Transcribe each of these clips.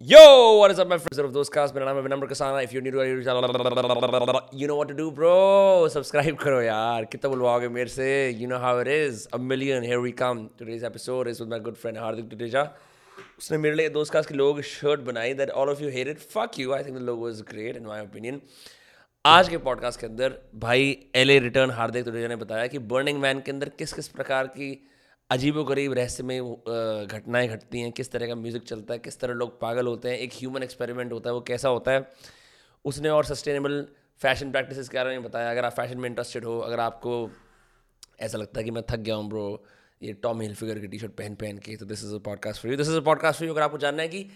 Yo, what is up, my friends of those cast? मेरा नाम है Vinamra Kasana. To our YouTube channel, you know what to do, bro. Subscribe करो यार. कितना बुलवाओगे मेरे से? You know how it is. A million. Here we come. Today's episode is with my good friend Hardik Tuteja. उसने मेरे लिए दोस्त कास्ट की लोग शर्ट बनाई that all of you hated. Fuck you. I think the logo is great in my opinion. आज के podcast के अंदर भाई एल ए रिटर्न हार्दिक तुरेजा ने बताया कि बर्निंग मैन के अंदर किस किस प्रकार की अजीब गरीब रहस्यमय घटनाएँ घटती हैं, किस तरह का म्यूज़िक चलता है, किस तरह लोग पागल होते हैं, एक ह्यूमन एक्सपेरिमेंट होता है, वो कैसा होता है? उसने और सस्टेनेबल फ़ैशन प्रैक्टिसेस के बारे में बताया। अगर आप फ़ैशन में इंटरेस्टेड हो, अगर आपको ऐसा लगता है कि मैं थक गया हूँ ब्रो ये टॉम हिल फिगर की टी शर्ट पहन पहन के तो this is a podcast for you this is a podcast for you अगर आपको जानना है कि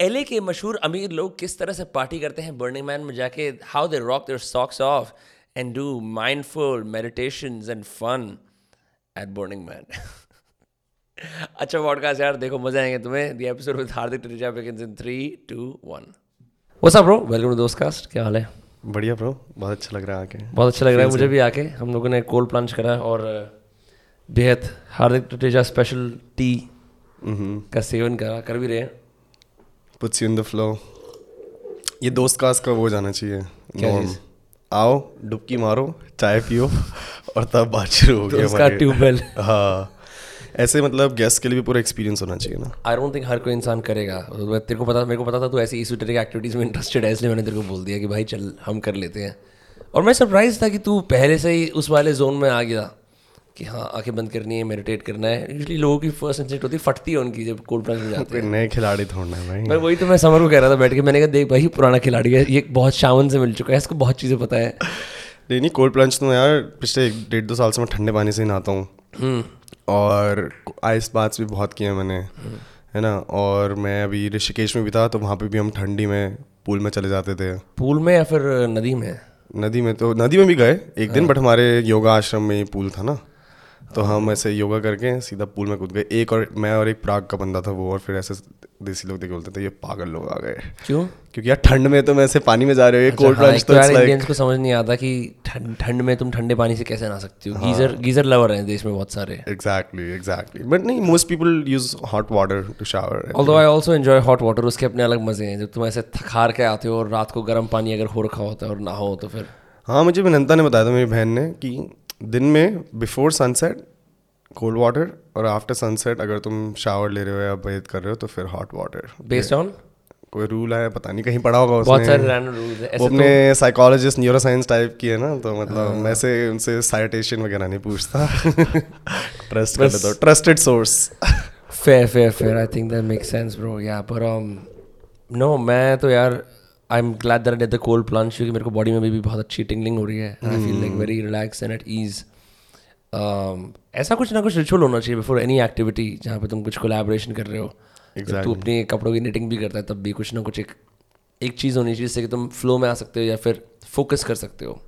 एलए के मशहूर अमीर लोग किस तरह से पार्टी करते हैं बर्निंग मैन में जाके how they rock their socks off and do mindful meditation and fun at Burning Man अच्छा पॉडकास्ट यार देखो मज़ा आएँगे तुम्हें। The episode with Hardik Teresa begins in 3 2 1 what's up bro welcome to Dost cast क्या हाल है? बढ़िया ब्रो बहुत अच्छा लग रहा है आके। बहुत अच्छा लग रहा है। मुझे भी आके। हम लोगों ने कोल्ड प्लंज करा और बेहद हार्दिक टेरिजा स्पेशल टी का सेवन करा। कर भी रहे हैं। Puts you in the flow ये दोस्त कास्ट का वो जाना चाहिए? आओ डुबकी मारो चाय पियो और तब बात शुरू होगी तो उसका ट्यूबवेल। हाँ। ऐसे मतलब गेस्ट के लिए भी पूरा एक्सपीरियंस होना चाहिए ना। आई डोंट थिंक हर कोई इंसान करेगा। तेरे को पता मेरे को पता था तू ऐसी इस एक्टिविटीज़ में इंटरेस्टेड है इसलिए मैंने तेरे को बोल दिया कि भाई चल हम कर लेते हैं। और मैं सरप्राइज़ था कि तू पहले से ही उस वाले जोन में आ गया। कि हाँ आँखें बंद करनी है मेडिटेट करना है। यूजली लोगों की फ़र्स्ट इंस्टिंक्ट होती है फटती है उनकी जब कोल्ड प्लंज में जाते हैं। नए खिलाड़ी थोड़ना है भाई। मैं वही तो मैं समर को कह रहा था बैठ के मैंने कहा देख भाई पुराना खिलाड़ी है ये बहुत शावन से मिल चुका है इसको बहुत चीज़ें पता है। नहीं नहीं कोल्ड प्लंज तो यार पिछले एक डेढ़ दो साल से मैं ठंडे पानी से ही नहाता हूँ। और आइस बाथ्स भी बहुत किए हैं मैंने है ना? और मैं अभी ऋषिकेश में भी था तो वहाँ पे भी हम ठंडी में पूल में चले जाते थे। पूल में या फिर नदी में? नदी में तो नदी में भी गए एक दिन बट हमारे योगा आश्रम में ही पूल था ना। तो हम ऐसे योगा करके सीधा पूल में कूद गए। एक और मैं और एक प्राग का बंदा था वो और फिर ऐसे देसी लोग देख बोलते थे ये पागल लोग आ गए। क्यों? क्योंकि यार ठंड में तो मैं ऐसे पानी में जा रहे हो ये कोल्ड अच्छा, हाँ, तो तो यार इंडियंस को समझ नहीं आता कि ठंड ठंड में तुम ठंडे पानी से कैसे नहा सकती हो। गीजर गीजर लवर हैं देश में बहुत सारे। एग्जैक्टली एग्जैक्टली बट नहीं most people use hot water to shower although I also enjoy hot water उसके अपने अलग मज़े हैं। जब तुम ऐसे थकार के आते हो और रात को गर्म पानी अगर हो रखा होता है और ना हो तो फिर। हाँ मुझे विनंता ने बताया था मेरी बहन ने कि दिन में बिफोर सनसेट कोल्ड वाटर और आफ्टर सनसेट अगर तुम शावर ले रहे हो या बेथ कर रहे हो तो फिर हॉट वाटर बेस्ड ऑन कोई रूल है पता नहीं कहीं पढ़ा होगा बहुत उसने सारे रैंडम रूल्स हैं। वो अपने साइकोलॉजिस्ट न्यूरो साइंस टाइप की है ना तो मतलब हाँ। मैं से उनसे साइटेशन वगैरह नहीं पूछता। ट्रस्ट कर लेता trusted source fair fair fair I think that make sense bro या पर नो मैं तो यार I am glad that did the cold plunge क्योंकि मेरे को बॉडी में भी, बहुत अच्छी टिंगलिंग हो रही है। I feel like very relax and at ease ऐसा कुछ ना कुछ रिचुअल होना चाहिए बिफोर एनी एक्टिविटी जहाँ पे तुम कुछ कोलैबोरेशन कर रहे हो। जब तू अपने कपड़ों की निटिंग भी करता है तब भी कुछ ना कुछ एक एक चीज़ होनी चाहिए जिससे कि तुम फ्लो में आ सकते हो या फिर फोकस कर सकते हो।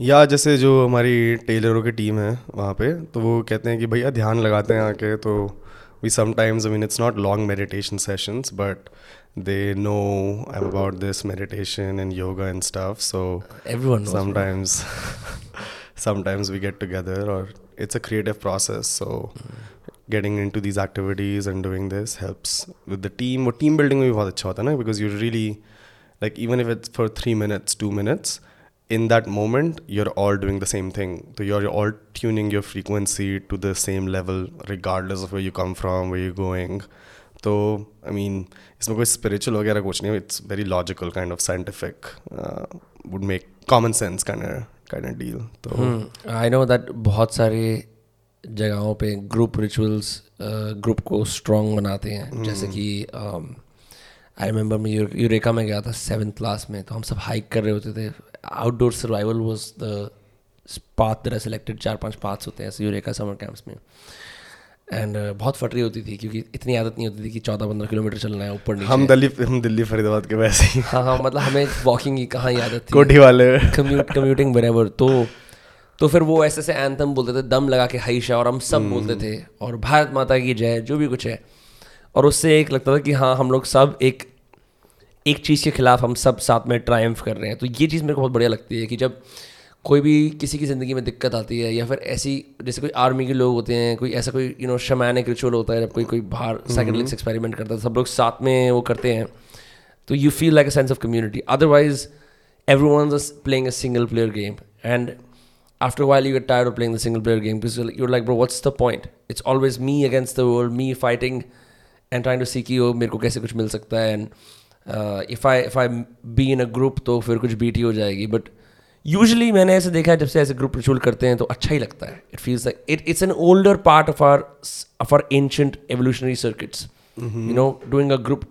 या जैसे जो हमारी टेलरों की टीम है वहाँ पे तो वो कहते हैं कि भैया ध्यान लगाते हैं आके तो we sometimes I mean it's not long meditation sessions but they know about this meditation and yoga and stuff. So everyone sometimes sometimes we get together or it's a creative process. So hmm. getting into these activities and doing this helps with the team. Or team building we because you really like even if it's for 3 minutes, 2 minutes in that moment you're all doing the same thing so you're, you're all tuning your frequency to the same level regardless of where you come from where you're going तो I mean इसमें कोई spiritual वगैरह कुछ नहीं it's very logical kind of scientific would make common sense kind kind of deal तो I know that बहुत सारे जगहों पे ग्रुप रिचुअल्स ग्रुप को स्ट्रॉन्ग बनाते हैं। Hmm. जैसे कि आई रिमेंबर मैं यूरेका में गया था सेवन्थ क्लास में तो हम सब हाइक कर रहे होते थे। Outdoor survival was the path that selected चार पाँच पाथ्स होते हैं यूरेका समर कैंप्स में। एंड uh, बहुत फट रही होती थी क्योंकि इतनी आदत नहीं होती थी कि चौदह पंद्रह किलोमीटर चलना है ऊपर नीचे। हम दिल्ली हम दिल्ली फरीदाबाद के वैसे ही। हाँ हाँ मतलब हमें वॉकिंग की कहाँ ही आदत थी। कोठी वाले। कम्यूट कम्यूटिंग बराबर तो तो फिर वो ऐसे ऐसे एंथम बोलते थे दम लगा के हईशा और हम सब बोलते थे और भारत माता की जय जो भी कुछ है। और उससे एक लगता था कि हाँ हम लोग सब एक एक चीज़ के खिलाफ हम सब साथ में ट्रायम्फ कर रहे हैं। तो ये चीज़ मेरे को बहुत बढ़िया लगती है कि जब कोई भी किसी की ज़िंदगी में दिक्कत आती है या फिर ऐसी जैसे कोई आर्मी के लोग होते हैं कोई ऐसा कोई यू नो शमैनिक रिचुअल होता है जब कोई कोई बाहर हम्म, साइकिल एक्सपेरिमेंट हम्म। करता है सब लोग साथ में वो करते हैं तो you feel like a sense of community otherwise everyone playing a single player game and after while you get tired of playing the single player game because you're like bro what's the point it's always me against the world me fighting and trying to see की ओ मेरे को कैसे कुछ मिल सकता है and if I if I be in a group तो फिर कुछ बीटी हो जाएगी बट usually मैंने ऐसे देखा है जब से ऐसे ग्रुप रिचुअल करते हैं तो अच्छा ही लगता है। It feels like it it's an older part of our of our ancient evolutionary circuits. You know doing a group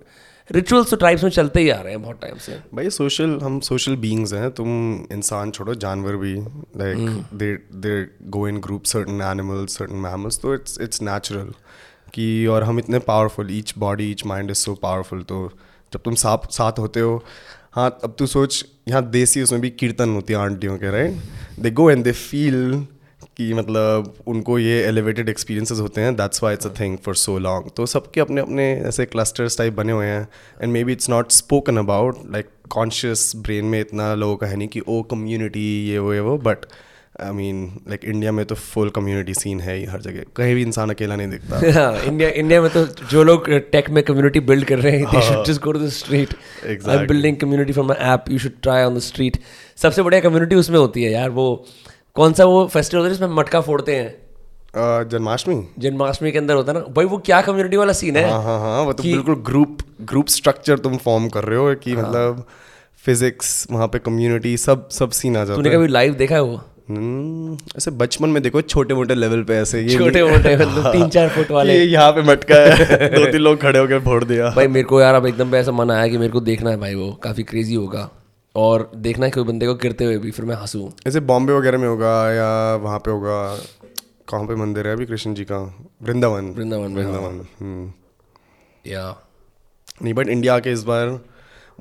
rituals तो ट्राइब्स में चलते ही आ रहे हैं बहुत टाइम से। भाई सोशल हम सोशल बींग्स हैं तुम इंसान छोड़ो जानवर भी like they they go in group certain animals certain mammals तो इट्स इट्स नेचुरल कि और हम इतने powerful each body each mind is so powerful तो जब तुम साथ साथ होते हो हाँ अब तू सोच यहाँ देसी उसमें भी कीर्तन होती है आंटियों के right they go and they feel कि मतलब उनको ये एलिवेटेड एक्सपीरियंसेस होते हैं that's why it's a thing for so long तो सबके अपने अपने ऐसे क्लस्टर्स टाइप बने हुए हैं and maybe it's not spoken about like conscious brain में इतना लोगों का है नहीं कि, ओ कम्युनिटी ये, वो ये, वो but I mean like India में तो फुल कम्युनिटी सीन है ही हर जगह। कहीं भी इंसान अकेला नहीं दिखता। इंडिया इंडिया में तो जो लोग टेक में कम्युनिटी बिल्ड कर रहे हैं they should just go to the street I am building community from my app you should try on the street सबसे बढ़िया कम्युनिटी उसमें होती है यार वो कौन सा वो फेस्टिवल होता है जिसमें मटका फोड़ते हैं? जन्माष्टमी। जन्माष्टमी के अंदर होता है ना। भाई वो क्या कम्युनिटी वाला सीन है? हाँ हाँ हाँ वो तो बिल्कुल ग्रुप ग्रुप स्ट्रक्चर तुम फॉर्म कर रहे हो कि मतलब फिजिक्स वहाँ पे कम्युनिटी सब सब सीन आ जाता है तूने है। कभी लाइव देखा है वो? ऐसे बचपन में देखो छोटे मोटे लेवल पे ऐसे ये छोटे मोटे मतलब तीन चार फुट वाले। ये यहाँ पे मटका है। दो तीन लोग खड़े होकर फोड़ दिया। भाई मेरे को यार अब एकदम पे ऐसा मन आया कि मेरे को देखना है भाई वो काफ़ी क्रेजी होगा। और देखना है कोई बंदे को गिरते हुए भी फिर मैं हंसूँ। ऐसे बॉम्बे वगैरह में होगा या वहाँ पे होगा कहाँ पे मंदिर है अभी कृष्ण जी का? वृंदावन। वृंदावन हाँ। वृंदावन हम्म। या। नहीं बट इंडिया के इस बार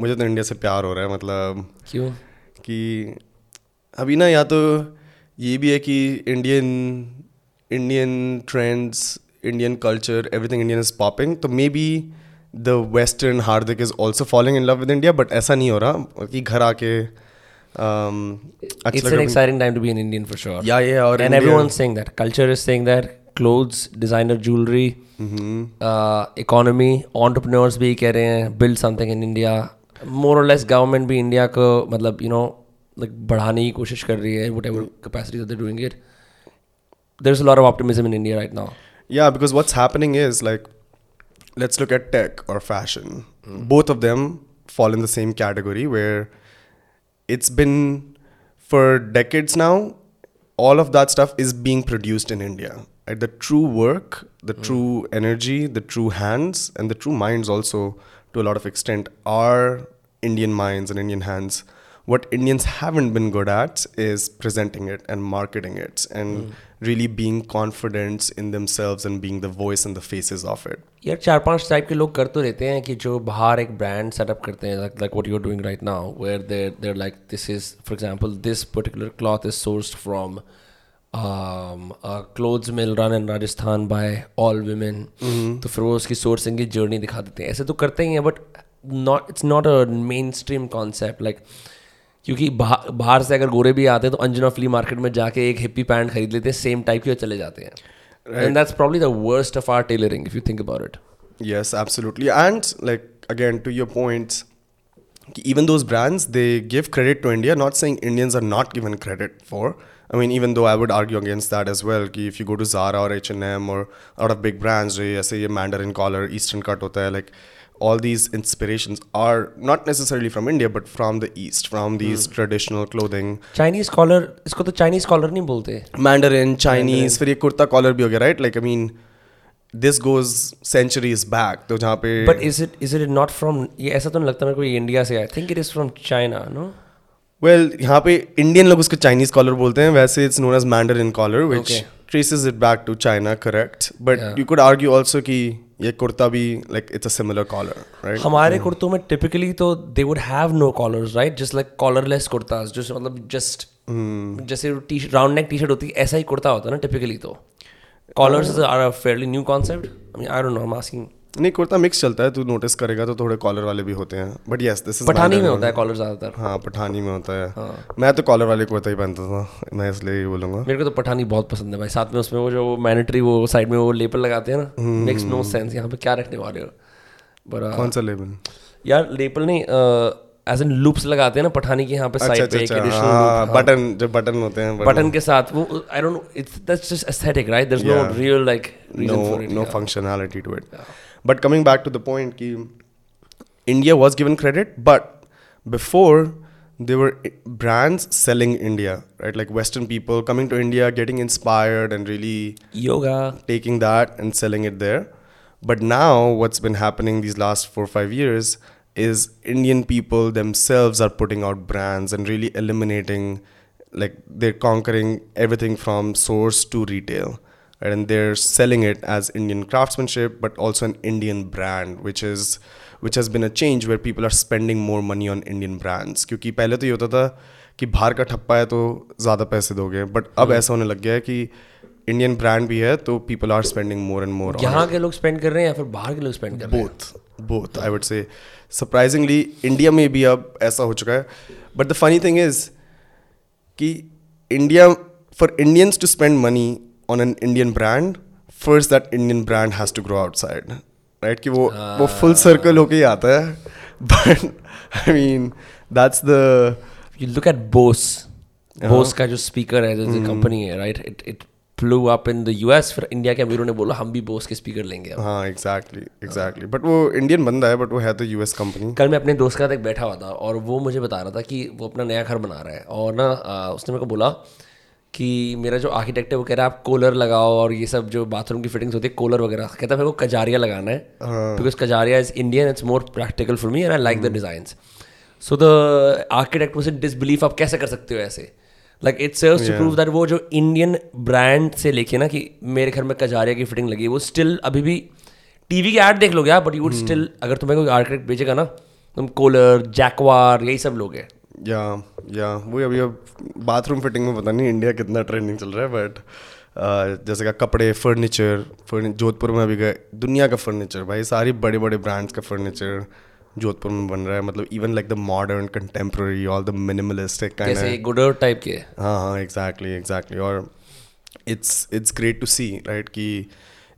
मुझे तो इंडिया से प्यार हो रहा है मतलब क्यों? कि अभी ना या तो ये भी है कि Indian Indian trends Indian culture everything Indian is popping तो maybe the western Hardik is also following in love with India but ऐसा नहीं हो रहा कि घर आके clothes designer jewellery economy entrepreneurs भी कह रहे हैं build something in India more less government भी इंडिया को मतलब यू नो like बढ़ाने की कोशिश कर रही है whatever capacity that they're doing it. There's a lot of optimism in India right now. Yeah, because what's happening is like, let's look at tech or fashion. Both of them fall in the same category where it's been for decades now, all of that stuff is being produced in India. Right? The true work, the true energy, the true hands, and the true minds also, to a lot of extent, are Indian minds and Indian hands. What Indians haven't been good at is presenting it and marketing it and really being confident in themselves and being the voice and the faces of it. यार चार पांच type के लोग कर तो रहते हैं कि जो बाहर एक ब्रांड सेटअप करते हैं like like what you are doing right now where there there like this is for example this particular cloth is sourced from cloths mill run in Rajasthan by all women तो फिर वो उसकी sourcing की journey दिखा देते हैं ऐसे तो करते ही हैं but not it's not a mainstream concept like क्योंकि बाहर से अगर गोरे भी आते हैं तो अंजना फ्ली मार्केट में जाके एक हिप्पी पैंट खरीद लेते हैं सेम टाइप के चले जाते हैं। And that's probably the worst of our tailoring if you think about it yes absolutely and like again to your points कि even those brands they give credit to India not saying Indians are not given credit for I mean even though I would argue against that as well कि if you go to Zara और H N M और out of big brands जो ये मैंडर इन collar eastern cut होता है like like, all these inspirations are not necessarily from India, but from the East, from these traditional clothing. Chinese collar इसको तो Chinese collar नहीं बोलते। Mandarin, Chinese, फिर ये कुर्ता कॉलर भी हो गया, right? Like I mean, this goes centuries back. तो जहाँ पे but is it is it not from ये ऐसा तो नहीं लगता मेरे को ये इंडिया से I think it is from China no well यहाँ पे इंडियन लोग उसको चाइनीज़ कॉलर बोलते हैं वैसे it's known as mandarin collar which traces it back to China correct but you could argue also कि ये कुर्ता भी like it's a similar collar right हमारे कुर्तों में टिपिकली तो they would have no collars right just like collarless kurtas जो मतलब just जैसे T round neck T shirt होती है ऐसा ही कुर्ता होता है ना टिपिकली तो। Collars are a fairly new concept I mean I don't know I am asking नहीं कुर्ता मिक्स चलता है तू नोटिस करेगा तो थोड़े कॉलर वाले भी होते हैं। बट यस दिस पठानी में होता है कॉलर ज़्यादातर। हाँ पठानी में होता है। हाँ। मैं तो कॉलर वाले कुर्ता ही पहनता था मैं इसलिए ही बोलूँगा। मेरे को तो पठानी बहुत पसंद है भाई। साथ में उसमें वो जो मैनेटरी वो साइड में वो लेपल लगाते हैं ना मेक्स नो सेंस यहाँ पे क्या रखने वाले हो? बड़ा कौन सा लेबल यार लेपल नहीं एज इन लूप्स लगाते हैं ना पठानी के यहाँ पे अच्छा साइड अच्छा पे एक अच्छा एडिशनल बटन जो बटन होते हैं बटन के साथ वो I don't know it's that's just aesthetic right there is no real like reason for it no functionality to it but coming back to the point ki india was given credit but before there were brands selling india right? Like western people coming to india getting inspired and really yoga, taking that and selling it there. But now what's been happening these last 4 or 5 years is indian people themselves are putting out brands and really eliminating like they're conquering everything from source to retail? And they're selling it as indian craftsmanship but also an indian brand which is which has been a change where people are spending more money on indian brands क्योंकि पहले तो ये होता था कि बाहर का ठप्पा है तो ज़्यादा पैसे दोगे बट अब ऐसा होने लग गया है कि इंडियन ब्रांड भी है तो people are spending more and more यहाँ के लोग स्पेंड कर रहे हैं या फिर बाहर के लोग स्पेंड कर रहे हैं both both i would say surprisingly india में भी अब ऐसा हो चुका है but the funny thing is कि india for indians to spend money on an indian brand first that indian brand has to grow outside right? कि वो वो full circle होके ही आता है but i mean that's the you look at Bose Uh-huh. Bose का जो speaker है जो. कंपनी है right it it flew up in the US फिर इंडिया के अमीरों ने बोला हम भी बोस के स्पीकर लेंगे हाँ exactly exactly. But वो इंडियन बंदा है बट वो है तो यूएस कंपनी कल मैं अपने दोस्त के साथ एक बैठा हुआ था और वो मुझे बता रहा था कि वो अपना नया घर बना रहा है और ना आ, उसने मेरे को बोला कि मेरा जो आर्किटेक्ट है वो कह रहा है आप कोलर लगाओ और ये सब जो बाथरूम की फिटिंग्स होती है कोलर वगैरह. कहता है मेरे को कजारिया लगाना है because Kajaria is Indian it's more practical for me and I like the design so the architect was in disbelief आप कैसे कर सकते हो ऐसे? Like it serves to prove that वो जो इंडियन ब्रांड से लेके ना कि मेरे घर में कजारिया की फिटिंग लगी वो स्टिल अभी भी टीवी के ऐड देख लोगे आप बट यू वुड स्टिल अगर तुम्हें कोई आर्किटेक्ट भेजेगा ना तुम कोलर जैकवार यही सब लोग लोगे। या या वही अभी अब बाथरूम फिटिंग में पता नहीं इंडिया कितना ट्रेंडिंग चल रहा है बट जैसे का कपड़े फर्नीचर फर्नी जोधपुर में अभी गए दुनिया का फर्नीचर भाई सारी बड़े बड़े ब्रांड्स का फर्नीचर जोधपुर में बन रहा है मतलब even like the modern contemporary all the minimalistic जैसे गुडर टाइप के। हाँ हाँ एग्जैक्टली एग्जैक्टली और it's it's great to see right कि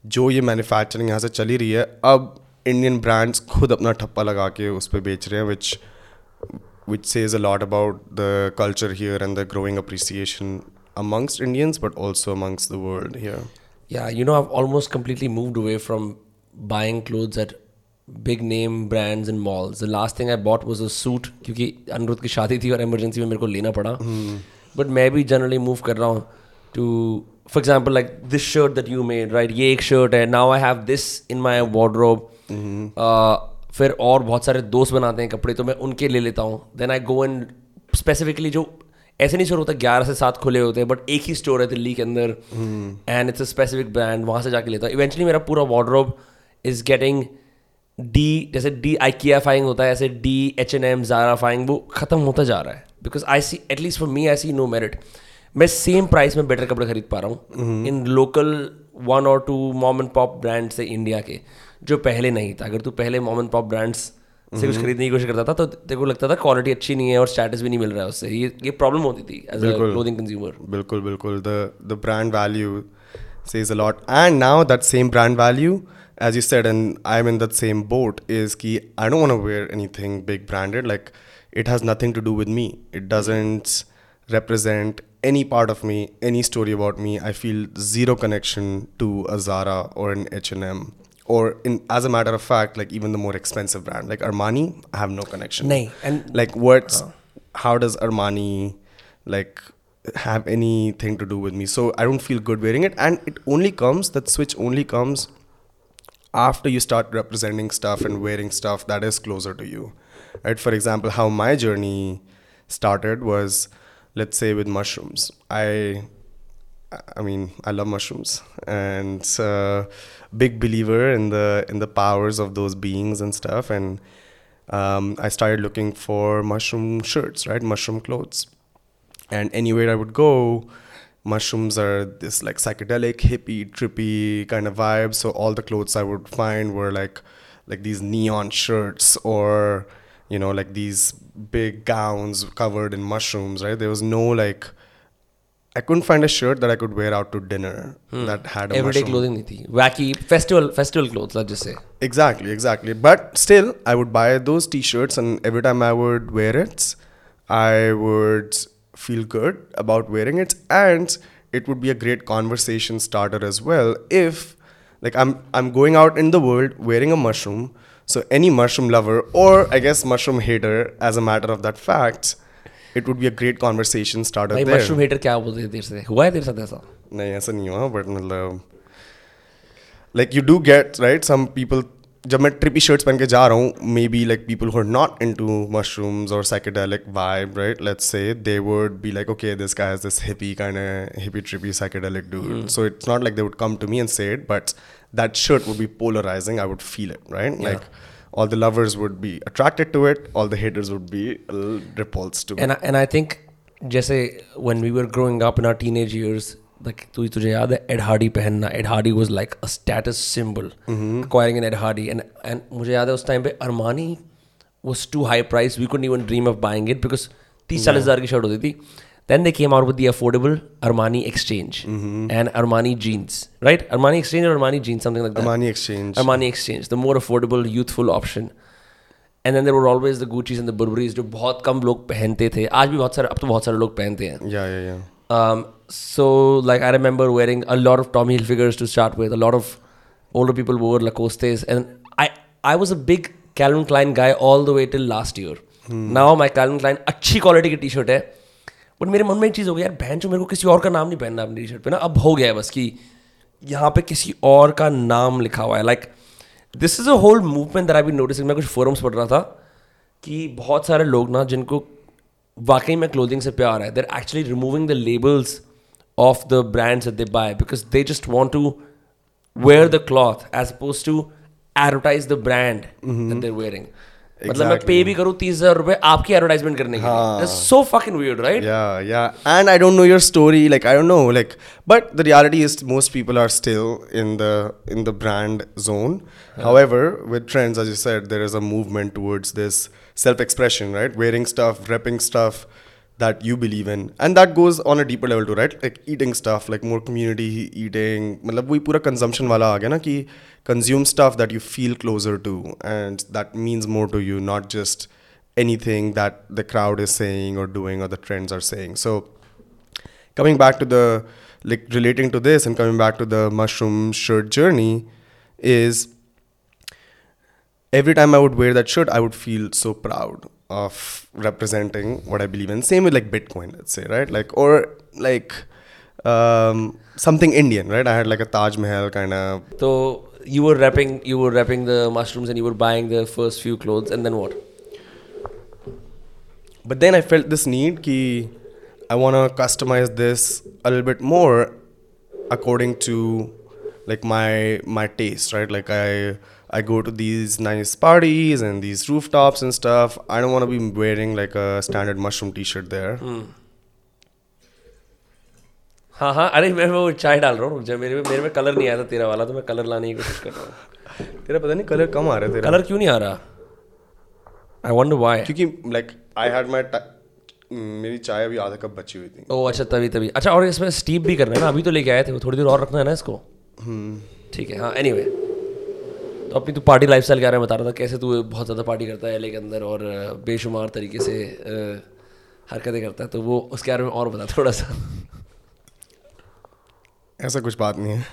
जो ये मैन्युफैक्चरिंग यहाँ से चली रही है अब इंडियन ब्रांड्स खुद अपना ठप्पा लगा के उस पर बेच रहे हैं विच which says a lot about the culture here and the growing appreciation amongst Indians, but also amongst the world here. Yeah, you know, I've almost completely moved away from buying clothes at big name brands and malls. The last thing I bought was a suit क्योंकि अनुरुद्ध की शादी थी और emergency में मेरे को लेना पड़ा बट मैं भी जनरली मूव कर रहा हूँ to for example like this shirt that you made right ये एक शर्ट है now I have this in my wardrobe फिर और बहुत सारे दोस्त बनाते हैं कपड़े तो मैं उनके ले लेता हूँ। Then I go and specifically जो ऐसे नहीं स्टोर होता ग्यारह से सात खुले होते हैं बट एक ही स्टोर है दिल्ली के अंदर। And it's a specific brand वहाँ से जाके लेता हूँ। इवेंचुअली मेरा पूरा वार्ड्रोब इज़ गेटिंग डी जैसे डी आईकियाफाइंग होता है ऐसे de H and M Zarafying वो खत्म होता जा रहा है। Because I see at least for me I see no merit मैं सेम प्राइस में बेटर कपड़े खरीद पा रहा हूँ। इन लोकल वन और two mom and pop brands है इंडिया के जो पहले नहीं था। अगर तू पहले मोम एंड पॉप ब्रांड्स से कुछ खरीदने की कोशिश करता था तो तेरे को लगता था क्वालिटी अच्छी नहीं है और स्टेटस भी नहीं मिल रहा है उससे। ये ये प्रॉब्लम होती थी एज क्लोथिंग कंज्यूमर बिल्कुल बिल्कुल। The the brand value says a lot and now that same brand value as you said and I am in that same boat is कि I don't want to wear anything big branded like it has nothing to do with me it doesn't represent any part of me, any story about me. I feel zero connection to a Zara or an H&M. Or in as a matter of fact, like even the more expensive brand, like Armani, I have no connection. नहीं and like what's how does armani like have anything to do with me so i don't feel good wearing it and it only comes that switch only comes after you start representing stuff and wearing stuff that is closer to you right for example how my journey started was let's say with mushrooms i I mean, I love mushrooms, and uh, big believer in the in the powers of those beings and stuff. And um, I started looking for mushroom shirts, right, mushroom clothes, and anywhere I would go, mushrooms are this like psychedelic, hippie, trippy kind of vibe. So all the clothes I would find were like like these neon shirts or you know like these big gowns covered in mushrooms right there was no like I couldn't find a shirt that I could wear out to dinner hmm. that had a everyday mushroom. clothing. Wacky festival festival clothes, let's just say. Exactly, exactly. But still, I would buy those T-shirts, and every time I would wear it, I would feel good about wearing it, and it would be a great conversation starter as well. If like I'm I'm going out in the world wearing a mushroom, so any mushroom lover or I guess mushroom hater, as a matter of that fact, it would be a great conversation starter भाई there. Mushroom hater क्या बोलते हैं तेरे से हुआ है तेरे साथ ऐसा नहीं ऐसा नहीं हुआ बट मतलब like you do get right some people जब मैं ट्रिपी शर्ट्स पहन के जा रहा हूँ maybe like people who are not into mushrooms और psychedelic vibe right let's say they would be like okay this guy has this hippie kind of hippie trippy psychedelic dude so it's not like they would come to me and say it but that shirt would be polarizing i would feel it right Yeah. like all the lovers would be attracted to it all the haters would be a little repulsed to it and I, and I think जैसे when we were growing up in our teenage years like तु तुझे याद है add Hardy पहनना Ed Hardy was like a status symbol acquiring an Ed Hardy and and मुझे याद है उस टाइम पे Armani was too high price we couldn't even dream of buying it because तीस चालीस हज़ार की शर्ट होती थी then they came out with the affordable Armani exchange mm-hmm. and Armani jeans right Armani exchange or Armani jeans something like that Armani exchange Armani Exchange, the more affordable, youthful option. And then there were always the Gucci's and the Burberry's जो बहुत कम लोग पहनते थे आज भी बहुत सारे अब तो बहुत सारे लोग पहनते हैं yeah yeah yeah um, so like I remember wearing a lot of Tommy Hilfigers to start with a lot of older people wore Lacostes and I I was a big Calvin Klein guy all the way till last year now my Calvin Klein अच्छी quality की T shirt है but मेरे मन में एक चीज़ हो गई यार बहन जो मेरे को किसी और का नाम नहीं पहनना अपनी टी शर्ट पे ना अब हो गया है बस कि यहाँ पे किसी और का नाम लिखा हुआ है। Like this is a whole movement that I be noticing मैं कुछ फोरम्स पढ़ रहा था कि बहुत सारे लोग ना जिनको वाकई में क्लोथिंग से प्यार है there actually removing the labels off the brands they buy because they just want to wear the cloth as opposed to advertise the brand that they're wearing. मतलब मैं पे भी करूँ तीस हजार रुपए आपकी एडवर्टाइजमेंट करने के लिए सो fucking weird right Yeah, yeah. And I don't know your story. Like I don't know. Like, but the reality is most people are still in the in the brand zone. However, with trends, as you said, there is a movement towards this self-expression, right? Wearing stuff, repping stuff that you believe in, and that goes on a deeper level too, right? Like eating stuff, like more community eating. मतलब वही पूरा consumption वाला आ गया ना कि consume stuff that you feel closer to, and that means more to you, not just anything that the crowd is saying or doing or the trends are saying. So coming back to the like relating to this and coming back to the mushroom shirt journey is every time I would wear that shirt, I would feel so proud of representing what I believe in. Same with like Bitcoin, let's say, right? Like or like um, something Indian, right? I had like a Taj Mahal kind of so you were wrapping you were wrapping the mushrooms and you were buying the first few clothes and then what But then I felt this need ki I want to customize this a little bit more according to like my my taste, right? Like I I go to these nice parties and these rooftops and stuff. I don't want to be wearing like a standard mushroom t-shirt there. हाँ हाँ अरे मैं वो चाय डाल रहा हूँ जब मेरे में मेरे में कलर नहीं आया था तेरा वाला तो मैं कलर लाने की कोशिश कर रहा हूँ। तेरा पता नहीं कलर कम आ रहा है तेरा। कलर क्यों नहीं आ रहा? आई वंडर व्हाई क्योंकि लाइक आई हैड माय मेरी चाय अभी आधा कप बची हुई थी। ओ अच्छा तभी तभी। अच्छा और इसमें स्टीप भी करना है ना अभी तो लेके आए थे वो थोड़ी देर और रखना है ना इसको? ठीक है हाँ एनीवे तो अपनी तू पार्टी लाइफ स्टाइल के बारे में बता रहा था कैसे तू बहुत ज़्यादा पार्टी करता है एल के अंदर और बेशुमार तरीके से हरकतें करता है तो वो उसके बारे में और बता थोड़ा सा ऐसा कुछ बात नहीं है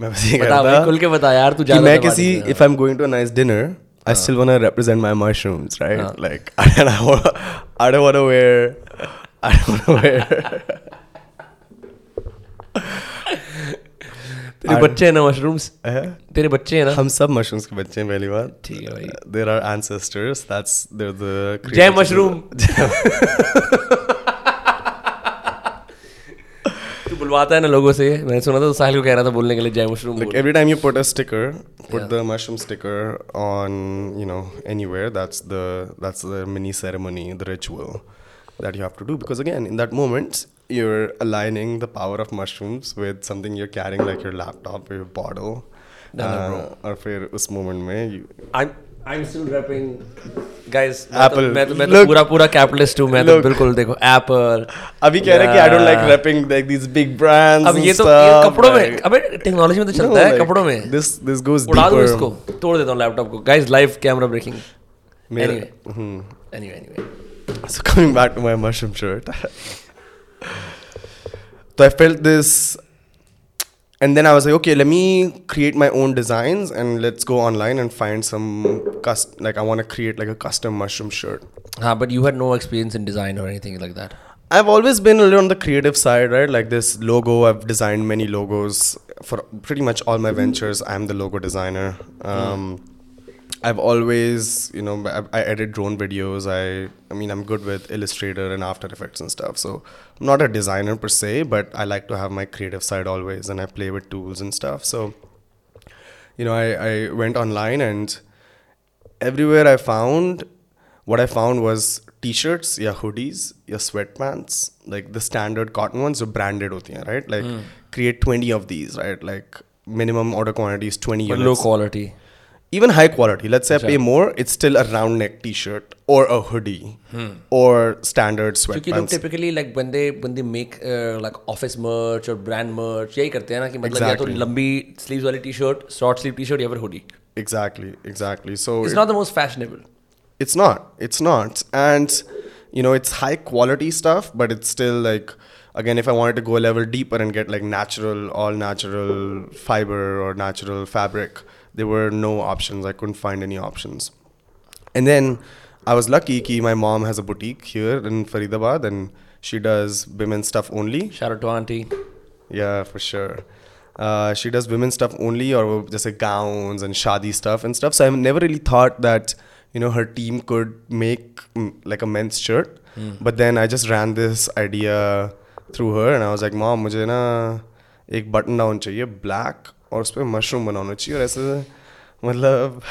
मैं बस ये बता भाई खुल के बता यार तू कि मैं किसी है। if I'm going to a nice dinner, I still want to represent my mushrooms, right? Like, and I, wa- I don't want to wear, I don't want to wear. तेरे बच्चे हैं ना मशरूम्स तेरे बच्चे हैं ना? हम सब मशरूम्स के बच्चे हैं पहली बार ठीक है भाई। There are ancestors that's there the जय मशरूम तू बुलवाता है ना लोगों से। मैंने सुना था तो साहिल को कह रहा था बोलने के लिए जय mushroom like every time you put a sticker put the mushroom sticker on you know anywhere that's the that's the mini ceremony the ritual that you have to do because again in that moment you're aligning the power of mushrooms with something you're carrying like your laptop or your bottle No, no, bro. uh, और फिर उस moment में you, I'm I'm still rapping guys मैं तो Apple. मैं तो मैं तो Look. पूरा पूरा कैपिटलिस्ट हूँ मैं तो Look. बिल्कुल देखो एप्पल अभी कह रहे हैं कि I don't like rapping like these big brands अब and ये तो ये stuff, कपड़ों में like- अबे टेक्नोलॉजी में तो No, चलता है like, कपड़ों में this this goes उड़ा दो deeper इसको तोड़ देता हूँ लैपटॉप को गाइस लाइव कैमरा ब्रेकिंग मेरा- anyway Hmm. Anyway anyway So coming back to my mushroom shirt. so I felt this and then I was like, okay, let me create my own designs and let's go online and find some cust like I want to create like a custom mushroom shirt. हाँ but you had no experience in design or anything like that I've always been a little on the creative side, right? Like this logo, I've designed many logos for pretty much all my ventures. I'm the logo designer. Um, I've always, you know, I, I edit drone videos. I, I mean, I'm good with Illustrator and After Effects and stuff. So I'm not a designer per se, but I like to have my creative side always, and I play with tools and stuff. So, you know, I, I went online and everywhere I found, what I found was t-shirts, yeah, hoodies, yeah, sweatpants, like the standard cotton ones, so branded hain, right? Like hmm. create 20 of these, right? Like minimum order quantity is 20 but units. low quality Even high quality, let's say I pay Sure. more, it's still a round neck t-shirt or a hoodie or standard क्योंकि लोग sweatpants. typically like when they when they make uh, like office merch or brand merch यही करते हैं ना कि मतलब या तो Exactly. लंबी sleeves वाली t-shirt short sleeve t-shirt या फिर hoodie Exactly, exactly. So it's it- not the most fashionable It's not. It's not. And you know, it's high quality stuff, but it's still like again, if I wanted to go a level deeper and get like natural, all natural fiber or natural fabric, there were no options. I couldn't find any options. And then I was lucky my mom has a boutique here in Faridabad and she does women's stuff only. Shout out to auntie. Yeah, for sure. Uh, she does women's stuff only or just like gowns and shadi stuff and stuff. So I never really thought that, you know, her team could make mm, like a men's shirt. Mm. But then I just ran this idea through her and I was like, Mom, mujhe na ek button down chahiye, black और उस पर mushroom बनाना चाहिए और ऐसे मतलब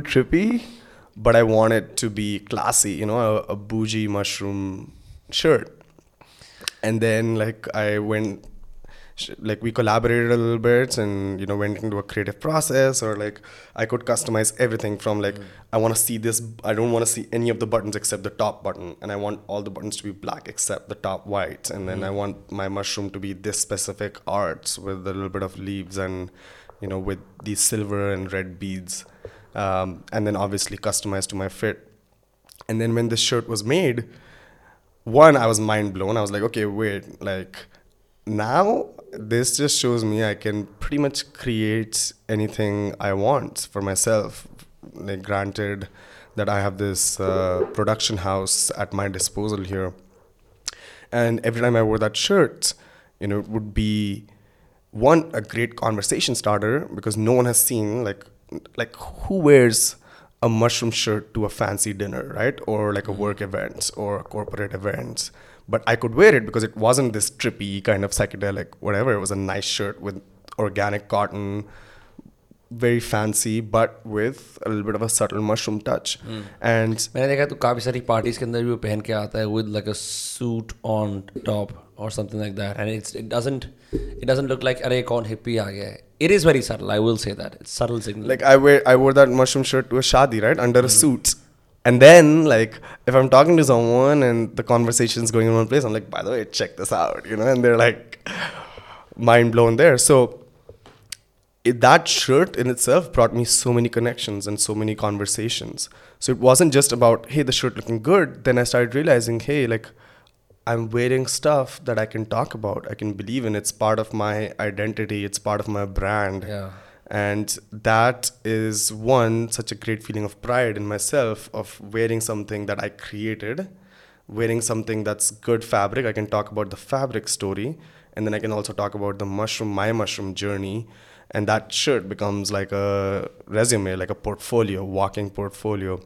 trippy, but I want it to be classy, you know, a, a bougie mushroom shirt." and then like i went sh- like we collaborated a little bit and you know went into a creative process or like i could customize everything from like i want to see this i don't want to see any of the buttons except the top button and i want all the buttons to be black except the top white and then i want my mushroom to be this specific arts with a little bit of leaves and you know with these silver and red beads um, and then obviously customized to my fit. And then when this shirt was made one i was mind blown. I was like okay wait like now this just shows me i can pretty much create anything i want for myself. Like granted that i have this uh, production house at my disposal here and every time i wore that shirt you know it would be one a great conversation starter because no one has seen like like who wears a mushroom shirt to a fancy dinner right or like a work event or a corporate event but i could wear it because it wasn't this trippy kind of psychedelic whatever it was a nice shirt with organic cotton very fancy but with a little bit of a subtle mushroom touch and मैंने देखा तो काफी सारी parties के अंदर भी वो पहन के आता है with like a suit on top or something like that. And it's it doesn't it doesn't look like a kaun hippie aa gaya it is very subtle i will say that. It's subtle signal. Like i wear i wore that mushroom shirt to a shadi right? Under mm-hmm. mm. a suit and then like if i'm talking to someone and the conversation is going in one place i'm like by the way check this out you know? And they're like mind blown there. So it, that shirt in itself brought me so many connections and so many conversations. So it wasn't just about hey the shirt looking good. Then i started realizing hey like I'm wearing stuff that I can talk about. I can believe in. It's part of my identity. It's part of my brand. Yeah. And that is one such a great feeling of pride in myself of wearing something that I created, wearing something that's good fabric. I can talk about the fabric story, and then I can also talk about the mushroom, my mushroom journey. And that shirt becomes like a resume, like a portfolio, walking portfolio.